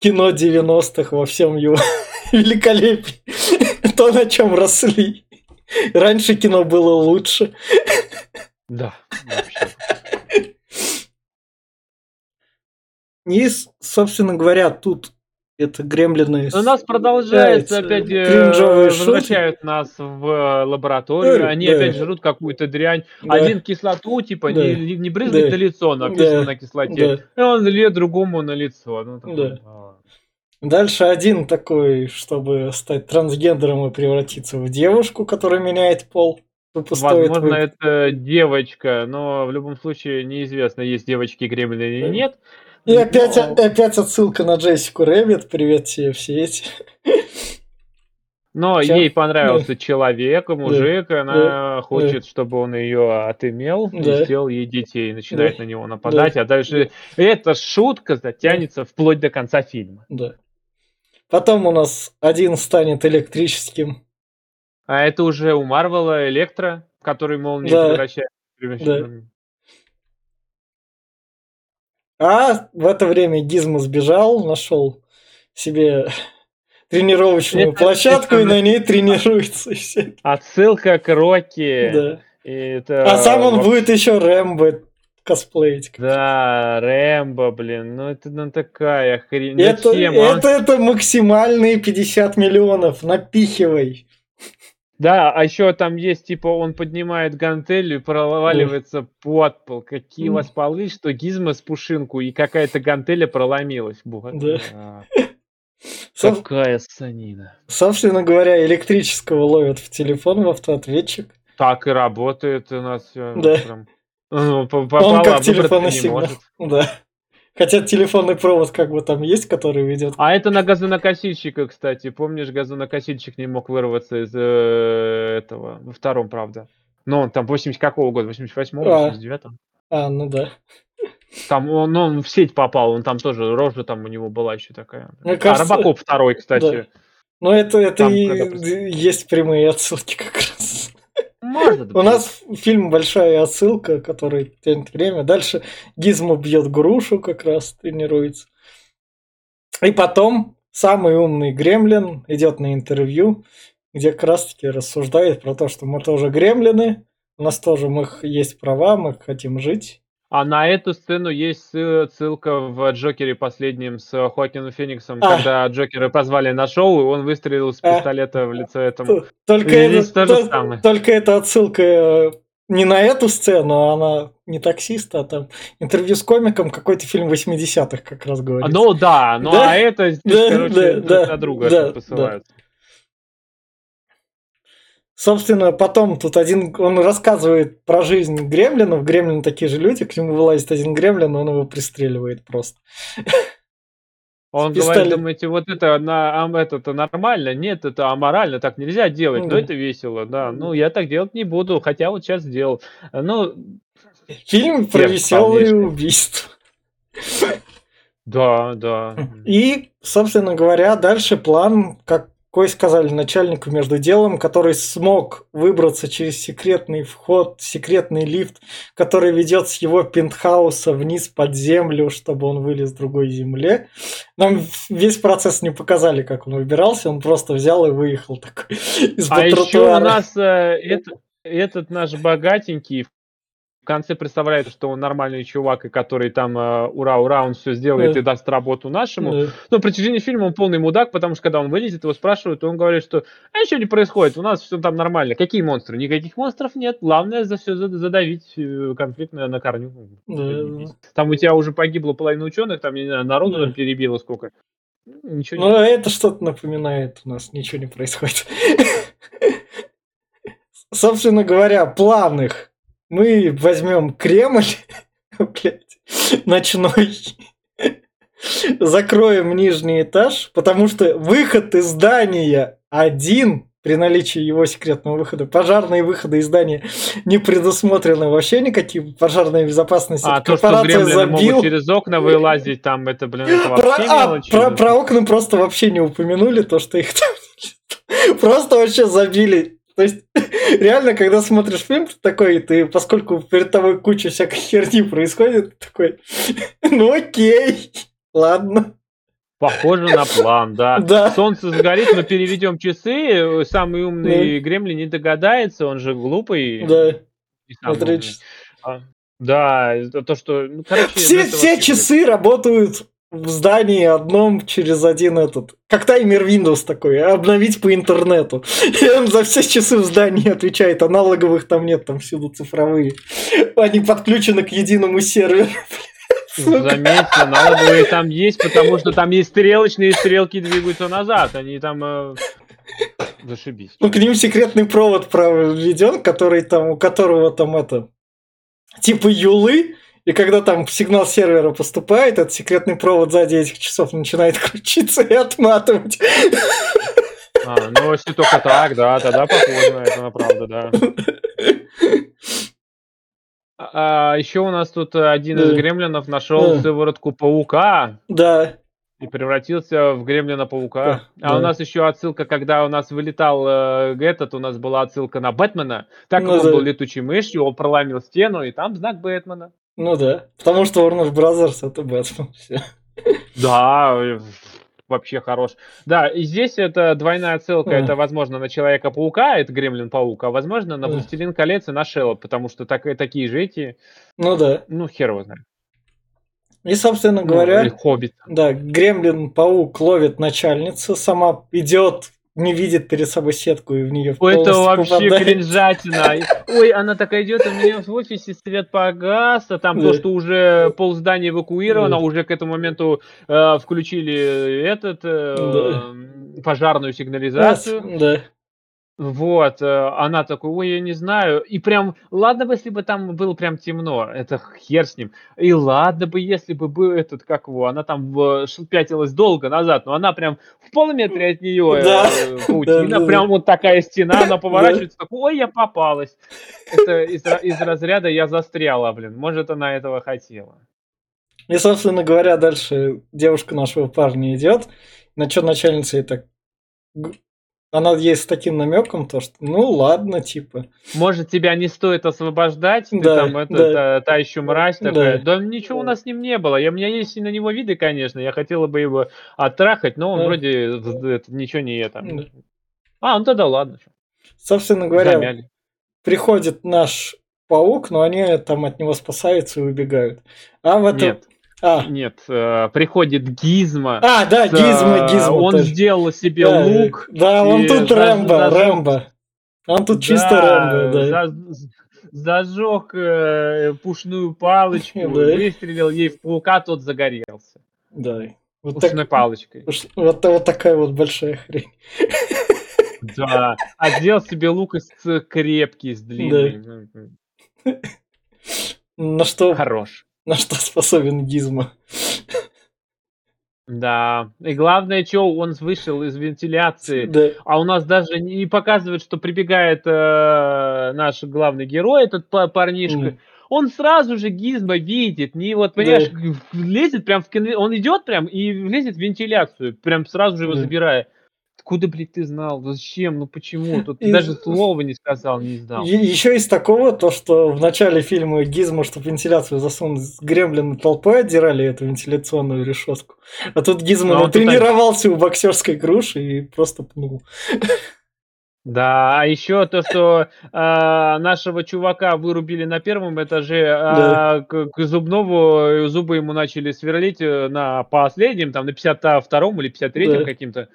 S1: кино 90-х во всем его великолепии. То, на чем росли. Раньше кино было лучше.
S2: Да, вообще.
S1: И, собственно говоря, тут это гремлины.
S2: У нас продолжается опять, э, возвращают нас в э, лабораторию,
S1: Да,
S2: они
S1: да.
S2: опять жрут какую-то дрянь.
S1: Да.
S2: Один кислоту, типа,
S1: Да.
S2: не, не брызгать
S1: Да.
S2: на лицо, написано
S1: Да.
S2: на кислоте.
S1: Да.
S2: И он льет другому на лицо. Ну, такой,
S1: Да.
S2: а.
S1: Дальше один такой, чтобы стать трансгендером и превратиться в девушку, которая меняет пол.
S2: Возможно, это девочка, но в любом случае неизвестно, есть девочки гремлины или нет.
S1: И опять,
S2: Но-
S1: опять отсылка на Джессику Рэббит. Привет тебе все эти.
S2: Но
S1: Чё?
S2: ей понравился человек, мужик, и она
S1: Да.
S2: хочет, чтобы он ее отымел
S1: Да.
S2: и сделал ей детей, начинает
S1: Да.
S2: на него нападать, а дальше эта шутка затянется вплоть до конца фильма.
S1: Да. Потом у нас один станет электрическим.
S2: А это уже у Марвела Электро, который молнии
S1: Да.
S2: превращает. превращает-
S1: А в это время Гизмо сбежал, нашел себе тренировочную
S2: Это-
S1: площадку
S2: это-
S1: и на ней тренируется.
S2: Отсылка к Рокки.
S1: Да.
S2: И это
S1: А сам он
S2: вообще-
S1: будет еще Рэмбо косплеить.
S2: Да, Рэмбо, блин, ну это ну, такая хрень.
S1: Это,
S2: Зачем? А он-
S1: это, это максимальные 50 миллионов. Напихивай.
S2: Да, а еще там есть, типа, он поднимает гантель и проваливается под пол. Какие у вас полы, что гизма с пушинку и какая-то гантеля проломилась. Вот.
S1: Да.
S2: А,
S1: Соб-
S2: Какая санина.
S1: Собственно говоря, электрического ловят в телефон в автоответчик.
S2: Так и работает у нас все.
S1: Да.
S2: Ну, по-
S1: Он как
S2: выбраться
S1: телефонный сигнал. Да. Хотя телефонный провод как бы там есть, который ведет.
S2: А это на газонокосильщика, кстати. Помнишь, газонокосильщик не мог вырваться из э, этого? Во втором, правда. Ну, он там 80 какого года? 88-го,
S1: А.
S2: 89-го?
S1: А, ну да.
S2: Там он, ну, он в сеть попал, он там тоже, рожа там у него была еще такая.
S1: Мне
S2: а
S1: кажется,
S2: Робокоп второй, кстати.
S1: Но это, это
S2: Там,
S1: и
S2: когда
S1: есть прямые отсылки как раз.
S2: Может
S1: У нас фильм большая отсылка, который тянет время. Дальше Гизмо бьет грушу как раз, тренируется. И потом самый умный гремлин идет на интервью, где как раз таки рассуждает про то, что мы тоже гремлины, у нас тоже мы, х- есть права, мы хотим жить.
S2: А на эту сцену есть ссы- ссылка в Джокере последнем с Хоакином Фениксом,
S1: А.
S2: когда Джокера позвали на шоу, и он выстрелил с
S1: А.
S2: пистолета в лицо этому.
S1: Только, это,
S2: то
S1: тол-
S2: самое.
S1: только эта отсылка э, не на эту сцену, а она не таксист, а там интервью с комиком, какой-то фильм 80-х как раз говорит.
S2: Ну да, ну
S1: Да?
S2: а это, здесь,
S1: Да,
S2: короче,
S1: да,
S2: друг
S1: да,
S2: на друга
S1: да,
S2: посылаются.
S1: Собственно, потом тут один, он рассказывает про жизнь гремлинов. Гремлины такие же люди, к нему вылазит один гремлин, он его пристреливает просто.
S2: Он
S1: Пистолет.
S2: говорит, думаете, вот это, на, ам- это нормально? Нет, это аморально, так нельзя делать,
S1: Ну
S2: но
S1: да.
S2: это весело, да. Ну, я так делать не буду, хотя вот сейчас сделал. Ну,
S1: Фильм про веселые убийства.
S2: да, да.
S1: И, собственно говоря, дальше план, какой сказали начальнику между делом, который смог выбраться через секретный вход, секретный лифт, который ведет с его пентхауса вниз под землю, чтобы он вылез с другой земле. Нам весь процесс не показали, как он выбирался, он просто взял и выехал такой
S2: А еще у нас э, это- этот наш богатенький в конце представляет, что он нормальный чувак, и который там э, ура, ура, он все сделает
S1: Да.
S2: и даст работу нашему.
S1: Да.
S2: Но на протяжении фильма он полный мудак, потому что когда он вылезет, его спрашивают, и он говорит, что а ничего не происходит, у нас все там нормально. Какие монстры? Никаких монстров нет. Главное за все задавить э, конфликт на, на корню.
S1: Да.
S2: Там у тебя уже погибло половина ученых, там, я не знаю, народу
S1: Да.
S2: там перебило сколько. Ничего
S1: Ну, это что-то напоминает, у нас ничего не происходит. Собственно говоря, план их. Мы возьмем Кремль, блядь, ночной, закроем нижний этаж, потому что выход из здания один при наличии его секретного выхода. Пожарные выходы из здания не предусмотрены вообще никакие пожарная безопасность.
S2: А
S1: Эта
S2: то, что
S1: корпорация
S2: гремлины могут
S1: забил.
S2: через окна вылазить, там это, блин, это
S1: Про,
S2: вообще
S1: а,
S2: мелочи.
S1: про, про окна просто вообще не упомянули, то, что их там просто вообще забили. То есть, реально, когда смотришь фильм ты такой, ты, поскольку перед тобой куча всякой херни происходит, ты такой, ну окей, ладно.
S2: Похоже на план, да.
S1: Да.
S2: Солнце сгорит, мы переведем часы. Самый умный гремлин не догадается, он же глупый.
S1: Да,
S2: и умный. А, Да, то, что... Ну, короче,
S1: Все, все часы работают в здании одном через один этот, как таймер Windows такой, обновить по интернету. И он за все часы в здании отвечает, аналоговых там нет, там всюду цифровые. Они подключены к единому серверу.
S2: Заметьте, налоговые там есть, потому что там есть стрелочные, стрелки двигаются назад. Они там... э, Зашибись.
S1: Ну, к ним секретный провод проведен, который там, у которого там это, типа юлы, и когда там сигнал сервера поступает, этот секретный провод сзади этих часов начинает крутиться и отматывать.
S2: А, ну, если только так, да, тогда похоже это, на правда, да. А, еще у нас тут один из гремлинов нашел
S1: Да.
S2: сыворотку паука
S1: Да,
S2: и превратился в гремлина паука.
S1: Да,
S2: А у нас еще отсылка, когда у нас вылетал э, этот, у нас была отсылка на Бэтмена. Так
S1: Ну
S2: он
S1: да.
S2: был летучей мышью, он проломил стену, и там знак Бэтмена.
S1: Ну да. Потому что Warner Brothers это Бэтмен. Всё.
S2: Да, э, вообще хорош. Да, и здесь это двойная отсылка, это, возможно, на Человека-паука, это Гремлин-паук, а, возможно, на
S1: Да.
S2: Властелин колец и на Шелоб, потому что так, такие же эти,
S1: Ну да.
S2: ну, хер его знает.
S1: И, собственно
S2: Ну,
S1: говоря,
S2: или Хоббит.
S1: да, Гремлин-паук ловит начальницу, сама идет, не видит перед собой сетку и в нее
S2: Ой, это вообще
S1: попадает.
S2: кринжатина. Ой, она такая идет, у меня в офисе свет погас, а там то, что уже пол здания эвакуировано,
S1: Да.
S2: уже к этому моменту э, включили этот э, пожарную сигнализацию.
S1: Да.
S2: Вот, э, она такой, ой, я не знаю. И прям, ладно бы, если бы там было прям темно, это хер с ним. И ладно бы, если бы был этот, как его, она там пятилась долго назад, но она прям в полуметре от нее
S1: Да.
S2: паутина,
S1: Да, да,
S2: прям
S1: да.
S2: вот такая стена, она поворачивается, такой, ой, я попалась. Это из, из разряда я застряла, блин. Может, она этого хотела.
S1: И, собственно говоря, дальше девушка нашего парня идет, на что начальница и так... Она ей с таким намеком, то что, ну ладно, типа.
S2: Может, тебя не стоит освобождать, ты
S1: Да,
S2: там, это,
S1: да.
S2: та, та еще мразь
S1: Да.
S2: такая. Да. ничего у нас с ним не было. Я, у меня есть на него виды, конечно. Я хотела бы его оттрахать, но он
S1: Да.
S2: вроде в- это, ничего не это.
S1: Да.
S2: А, ну тогда ладно.
S1: Собственно говоря,
S2: замяли.
S1: приходит наш паук, но они там от него спасаются и убегают. А в этом...
S2: Нет,
S1: А,
S2: нет, э, приходит Гизма.
S1: а, да,
S2: с,
S1: Гизмо,
S2: э,
S1: Гизмо.
S2: Он
S1: тоже.
S2: сделал себе
S1: Да,
S2: лук.
S1: Да, он тут
S2: заж-
S1: Рэмбо,
S2: зажег-
S1: Рэмбо. Он тут чисто
S2: Да,
S1: Рэмбо, да.
S2: за- зажег э, пушную палочку,
S1: Да.
S2: выстрелил ей в паука, тот загорелся.
S1: Да. Вот,
S2: Пушной
S1: так,
S2: палочкой.
S1: вот, вот такая вот большая хрень.
S2: Да. А сделал себе лук из крепкий, с длинный. М,
S1: На что,
S2: Хорош.
S1: На что способен Гизмо.
S2: Да. И главное, что он вышел из вентиляции.
S1: Да.
S2: А у нас даже не показывает, что прибегает э, наш главный герой, этот па- парнишка.
S1: М.
S2: Он сразу же Гизмо видит, не вот, понимаешь, лезет прям в. Он идет прям и лезет в вентиляцию, прям сразу же его
S1: Да.
S2: забирая. Откуда, блядь, ты знал? Зачем? Ну почему? Тут
S1: И-
S2: даже слова не сказал, не издал.
S1: Еще из такого, то, что в начале фильма Гизмо, чтобы вентиляцию засунуть, гремлины толпой отдирали эту вентиляционную решетку. А тут Гизмо
S2: Ну, тут
S1: тренировался у боксерской груши и просто пнул.
S2: Да, а еще то, что а, нашего чувака вырубили на первом этаже, а к, к Зубнову э, зубы ему начали сверлить э, на последнем, там на 52-м или 53-м
S1: Да.
S2: каким-то.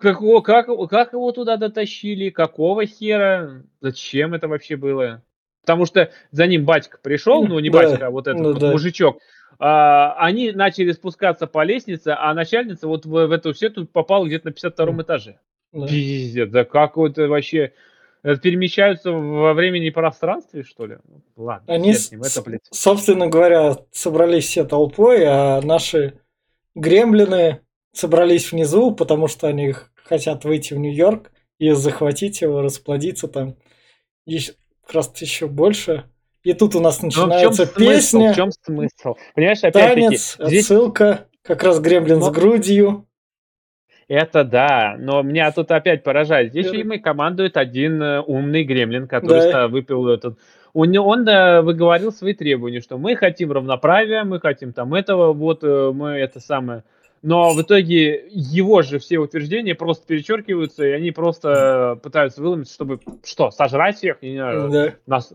S2: Как, его- как, как его туда дотащили? Какого хера? Зачем это вообще было? Потому что за ним батька пришел, ну не
S1: Да,
S2: батька, а вот этот
S1: ну
S2: вот
S1: да.
S2: мужичок. А, они начали спускаться по лестнице, а начальница вот в, в эту сету попала где-то на 52-м этаже.
S1: Да.
S2: Пиздец, да как вот вообще э, перемещаются во времени и пространстве, что ли? Ладно,
S1: Они,
S2: с ним, это, блядь.
S1: собственно говоря, собрались все толпой, а наши гремлины собрались внизу, потому что они хотят выйти в Нью-Йорк и захватить его, расплодиться там ещё- как раз еще больше. И тут у нас
S2: Ну, в чем
S1: начинается
S2: смысл?
S1: песня,
S2: В чем смысл? Понимаешь, опять-таки,
S1: танец,
S2: здесь
S1: отсылка, как раз гремлин с грудью.
S2: это да, но меня тут опять поражает. Здесь
S1: Да.
S2: ими командует один э, умный гремлин, который
S1: Да.
S2: выпил этот... Него, он да, выговорил свои требования, что мы хотим равноправия, мы хотим там этого, вот э, мы это самое. Но в итоге его же все утверждения просто перечеркиваются, и они просто пытаются выломить, чтобы что, сожрать всех? Не знаю,
S1: Да.
S2: нас...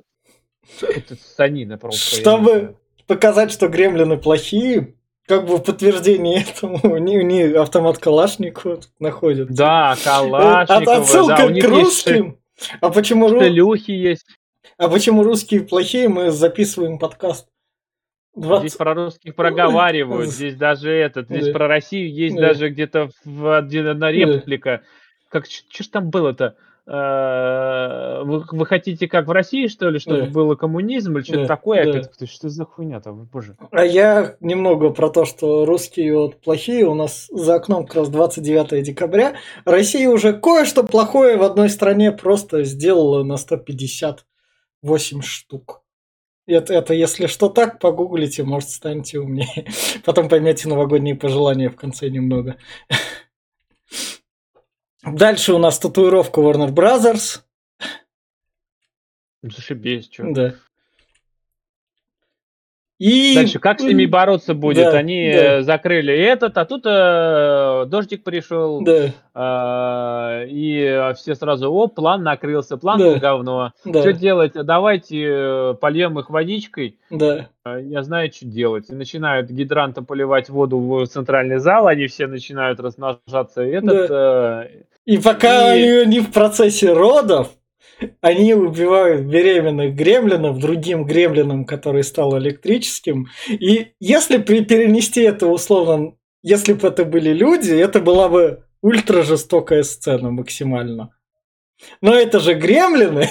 S2: Это санина просто. не
S1: Чтобы показать, что гремлины плохие, как бы в подтверждение этому у них автомат Калашникова тут находится.
S2: Да,
S1: Э, от-
S2: Калашникова,
S1: Отсылка
S2: да, у них
S1: к
S2: есть
S1: русским. А почему,
S2: Шелюхи есть.
S1: а почему русские плохие? Мы записываем подкаст. 20
S2: Здесь про русских проговаривают, здесь даже этот, здесь
S1: Да.
S2: про Россию есть
S1: Да.
S2: даже где-то в один- одна реплика. Как что ж там было-то? Э, Вы, вы хотите как в России, что ли, чтобы
S1: Да.
S2: было коммунизм или что-то
S1: Да,
S2: такое
S1: да.
S2: опять? Что за хуйня там, боже?
S1: А я немного про то, что русские вот плохие. У нас за окном как раз 29 декабря. Россия уже кое-что плохое в одной стране просто сделала на 158 штук. Это, это если что так, погуглите, может, станете умнее. Потом поймете новогодние пожелания в конце немного. Дальше у нас татуировка Warner Brothers.
S2: Зашибись, что.
S1: Да. И...
S2: Дальше, как с ними бороться будет?
S1: Да,
S2: Они
S1: да.
S2: э, закрыли этот, а тут э, дождик пришел,
S1: Да,
S2: э, и все сразу, о, план накрылся, план
S1: Да.
S2: говно.
S1: да,
S2: Что делать? Давайте э, польем их водичкой.
S1: да.
S2: А, Я знаю, что делать. И начинают гидрантом поливать воду в центральный зал, они все начинают размножаться. Этот, э,
S1: И пока
S2: И-
S1: не в процессе родов, они убивают беременных гремлинов другим гремлином, который стал электрическим. И если при- перенести это условно, если бы это были люди, это была бы ультра жестокая сцена максимально. Но это же гремлины,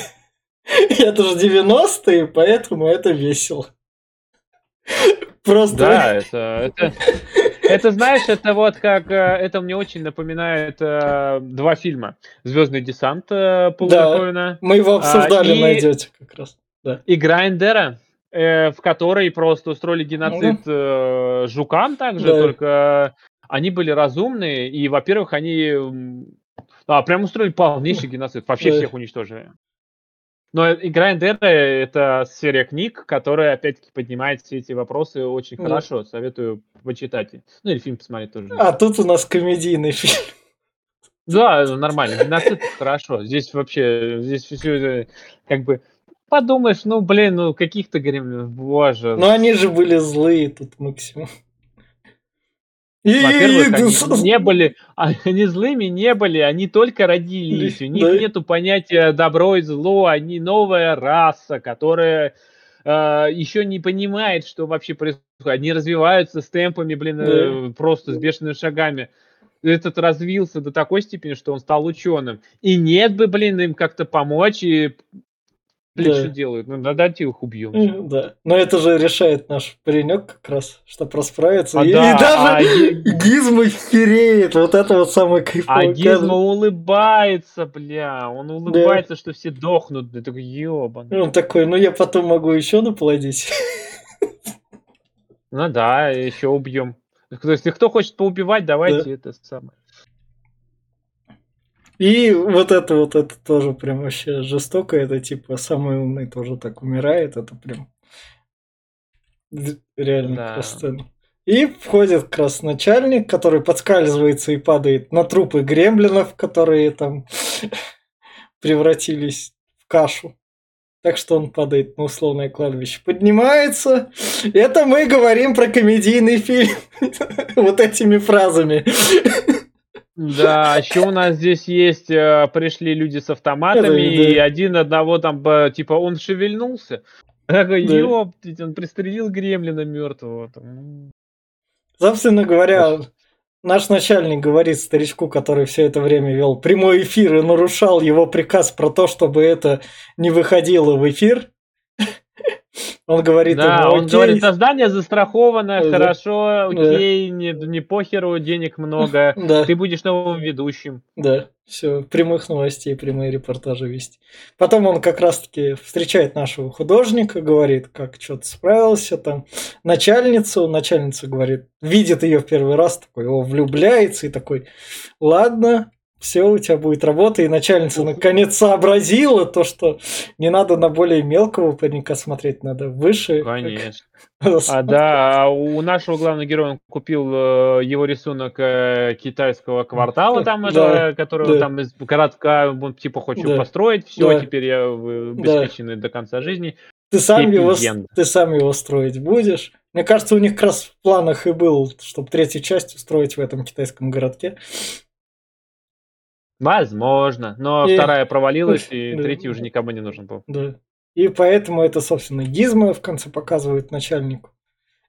S1: это же 90-е, поэтому это весело. Просто...
S2: да, это, это, это, знаешь, это вот как, э, это мне очень напоминает э, два фильма. «Звездный десант» э, Пола
S1: Да. Мы его обсуждали,
S2: А, и-
S1: найдете как раз.
S2: «Игра Эндера», э, в которой просто устроили геноцид э, жукам также,
S1: Да.
S2: только они были разумные, и, во-первых, они а, прям устроили полнейший геноцид, вообще
S1: Да.
S2: всех уничтожили. Но Игра Эндера — это серия книг, которая, опять-таки, поднимает все эти вопросы очень
S1: Да.
S2: хорошо. Советую почитать. Ну, или фильм посмотреть тоже.
S1: А тут у нас комедийный фильм.
S2: Да, нормально. Геноцид хорошо. Здесь вообще, здесь все как бы подумаешь, ну, блин, ну, каких-то гремлинов, боже.
S1: Но они же были злые тут максимум.
S2: Во-первых, они не были, они злыми не были, они только родились, у них да. нету понятия добро и зло, они новая раса, которая э, еще не понимает, что вообще происходит, они развиваются с темпами, блин, да. э, просто с бешеными шагами. Этот развился до такой степени, что он стал ученым. И нет бы, блин, им как-то помочь и Блин, да. что делают? Ну, давайте их убьем.
S1: Да. Но это же решает наш паренек как раз, чтобы расправиться. А и, да, и даже а... Гизма хереет. Вот это вот самое
S2: кайфовое. А Гизма улыбается, бля. Он улыбается, да. что все дохнут. Ты такой, ёбан.
S1: Он такой, ну я потом могу еще наплодить.
S2: Ну да, еще убьем. То есть, кто хочет поубивать, давайте да. это самое.
S1: И вот это вот, это тоже прям вообще жестоко. Это типа самый умный тоже так умирает. Это прям реально да. просто. И входит как раз начальник, который подскальзывается и падает на трупы гремлинов, которые там превратились в кашу. Так что он падает на условное кладбище. Поднимается. Это мы говорим про комедийный фильм. вот этими фразами.
S2: Да, еще у нас здесь есть, э, пришли люди с автоматами, и один одного там, типа, он шевельнулся. Такой, ёптить, он пристрелил гремлина мертвого. Там.
S1: Собственно говоря, наш начальник говорит старичку, который все это время вел прямой эфир и нарушал его приказ про то, чтобы это не выходило в эфир. Он говорит,
S2: да, ему, он говорит, создание застраховано, да. хорошо, окей, да. не, не похеру, денег много, да. ты будешь новым ведущим.
S1: Да, все, прямых новостей, прямые репортажи вести. Потом он как раз-таки встречает нашего художника, говорит, как что-то справился, там, начальницу, начальница говорит, видит ее в первый раз, такой, его влюбляется и такой, ладно, все, у тебя будет работа, и начальница наконец сообразила то, что не надо на более мелкого паренька смотреть, надо выше.
S2: Конечно. А да, а у нашего главного героя он купил э, его рисунок э, китайского квартала, там, да, это, которого да. там из городка, он типа да. построить, все, да. теперь я обеспеченный да. до конца жизни.
S1: Ты сам, его, ты сам его строить будешь. Мне кажется, у них как раз в планах и был, чтобы третью часть устроить в этом китайском городке.
S2: Возможно, но и... вторая провалилась, и третий уже никому не нужен был.
S1: Да. И поэтому это, собственно, Гизма в конце показывает начальнику.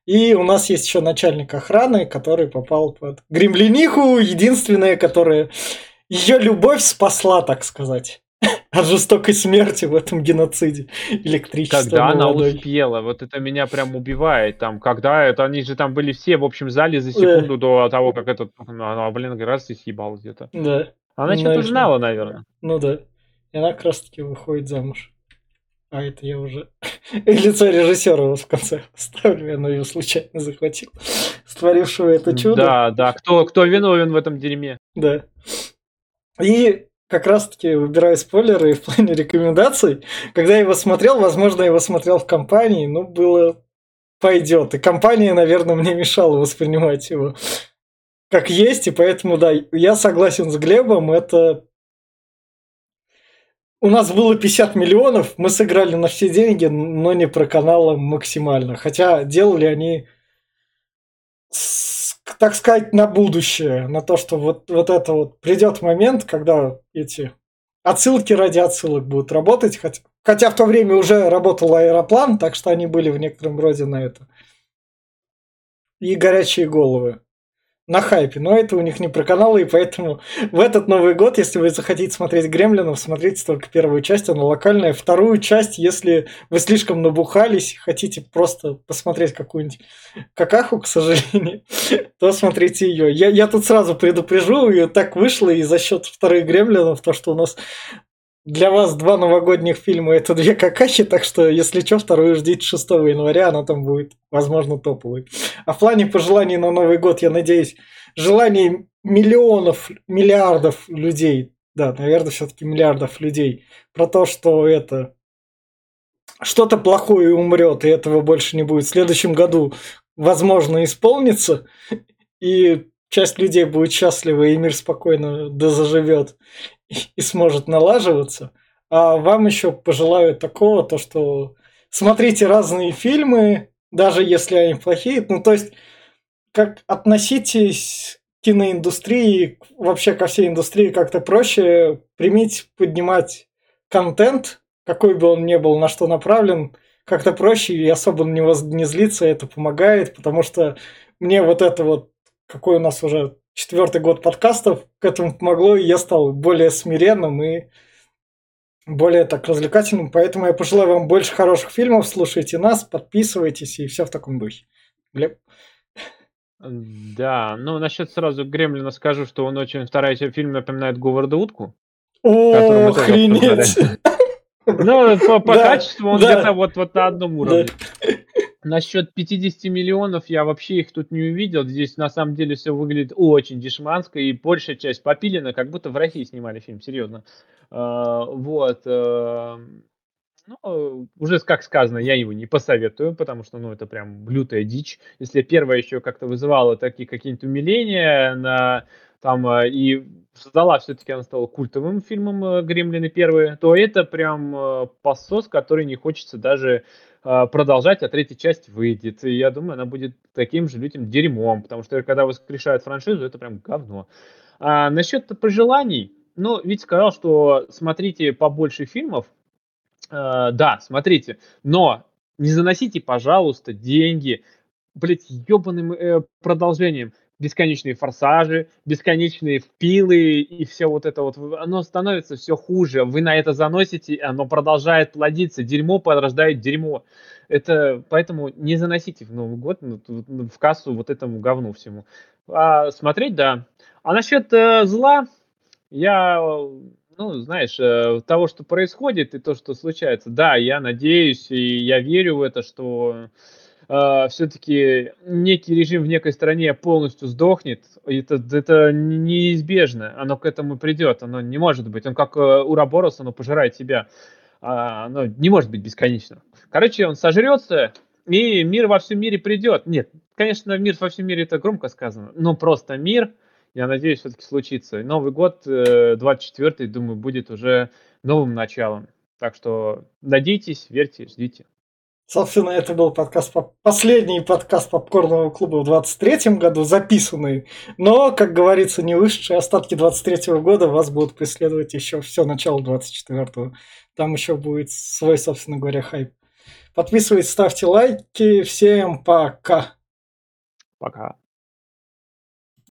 S1: И у нас есть еще начальник охраны, который попал под Гремлиниху, единственная, которая ее любовь спасла, так сказать, от жестокой смерти в этом геноциде электричества.
S2: Когда она успела, вот это меня прям убивает. Там, когда это, они же там были все в общем зале за секунду да. до того, как этот, она, блин, раз и съебал где-то.
S1: Да.
S2: Она что-то знала, наверное.
S1: Ну да. И она как раз таки выходит замуж. А это я уже лицо режиссера в конце ставлю, я ее случайно захватил, створившего это чудо.
S2: Да, да, кто, кто виновен в этом дерьме.
S1: Да. И как раз-таки выбираю спойлеры в плане рекомендаций. Когда я его смотрел, возможно, я его смотрел в компании, но было пойдет. И компания, наверное, мне мешала воспринимать его как есть, и поэтому, да, я согласен с Глебом, это... У нас было 50 миллионов, мы сыграли на все деньги, но не про канала максимально. Хотя делали они, так сказать, на будущее, на то, что вот, вот это вот придет момент, когда эти отсылки ради отсылок будут работать, хотя, хотя в то время уже работал аэроплан, так что они были в некотором роде на это. И горячие головы на хайпе, но это у них не про каналы, и поэтому в этот Новый год, если вы захотите смотреть Гремлинов, смотрите только первую часть, она локальная. Вторую часть, если вы слишком набухались, хотите просто посмотреть какую-нибудь какаху, к сожалению, то смотрите ее. Я, я тут сразу предупрежу, и так вышло, и за счет вторых Гремлинов, то, что у нас для вас два новогодних фильма это две какахи, так что, если что, вторую ждите 6 января, она там будет, возможно, топовой. А в плане пожеланий на Новый год, я надеюсь, желаний миллионов, миллиардов людей, да, наверное, все-таки миллиардов людей, про то, что это что-то плохое умрет, и этого больше не будет. В следующем году, возможно, исполнится, и часть людей будет счастлива, и мир спокойно дозаживет и сможет налаживаться. А вам еще пожелаю такого, то что смотрите разные фильмы, даже если они плохие. Ну, то есть, как относитесь к киноиндустрии, вообще ко всей индустрии как-то проще, примите, поднимать контент, какой бы он ни был, на что направлен, как-то проще и особо не, воз, не злиться, это помогает, потому что мне вот это вот, какой у нас уже четвертый год подкастов, к этому помогло, и я стал более смиренным и более так развлекательным. Поэтому я пожелаю вам больше хороших фильмов, слушайте нас, подписывайтесь и все в таком духе. Глеб?
S2: Да, ну насчет сразу Гремлина скажу, что он очень вторая фильм напоминает Говарда Утку.
S1: О, охренеть!
S2: Ну, по, по да, качеству он да. где-то вот, вот на одном уровне. Да. Насчет 50 миллионов я вообще их тут не увидел. Здесь на самом деле все выглядит очень дешманско, и большая часть попилена, как будто в России снимали фильм, серьезно. Uh, вот. Uh, ну, уже как сказано, я его не посоветую, потому что, ну, это прям лютая дичь. Если первая еще как-то вызывала такие какие-нибудь умиления на там и создала все-таки она стала культовым фильмом Гремлины первые, то это прям посос, который не хочется даже продолжать, а третья часть выйдет. И я думаю, она будет таким же лютым дерьмом, потому что когда воскрешают франшизу, это прям говно. А насчет пожеланий, ну, ведь сказал, что смотрите побольше фильмов, Э, да, смотрите, но не заносите, пожалуйста, деньги, блядь, ебаным э, продолжением. Бесконечные форсажи, бесконечные впилы и все вот это вот. Оно становится все хуже. Вы на это заносите, оно продолжает плодиться. Дерьмо порождает дерьмо. Это поэтому не заносите в Новый год в кассу вот этому говну всему. А смотреть, да. А насчет э, зла, я ну, знаешь, э, того, что происходит и то, что случается, да, я надеюсь и я верю в это, что все-таки некий режим в некой стране полностью сдохнет. Это, это неизбежно, оно к этому придет, оно не может быть. Он как э, Ураборос, оно пожирает себя. А, оно не может быть бесконечно. Короче, он сожрется, и мир во всем мире придет. Нет, конечно, мир во всем мире это громко сказано, но просто мир – я надеюсь, все-таки случится. Новый год, 24-й, э, думаю, будет уже новым началом. Так что надейтесь, верьте, ждите.
S1: Собственно, это был подкаст, последний подкаст попкорного клуба в 23-м году, записанный. Но, как говорится, не вышедшие остатки 23-го года вас будут преследовать еще все начало 24-го. Там еще будет свой, собственно говоря, хайп. Подписывайтесь, ставьте лайки. Всем пока.
S2: Пока.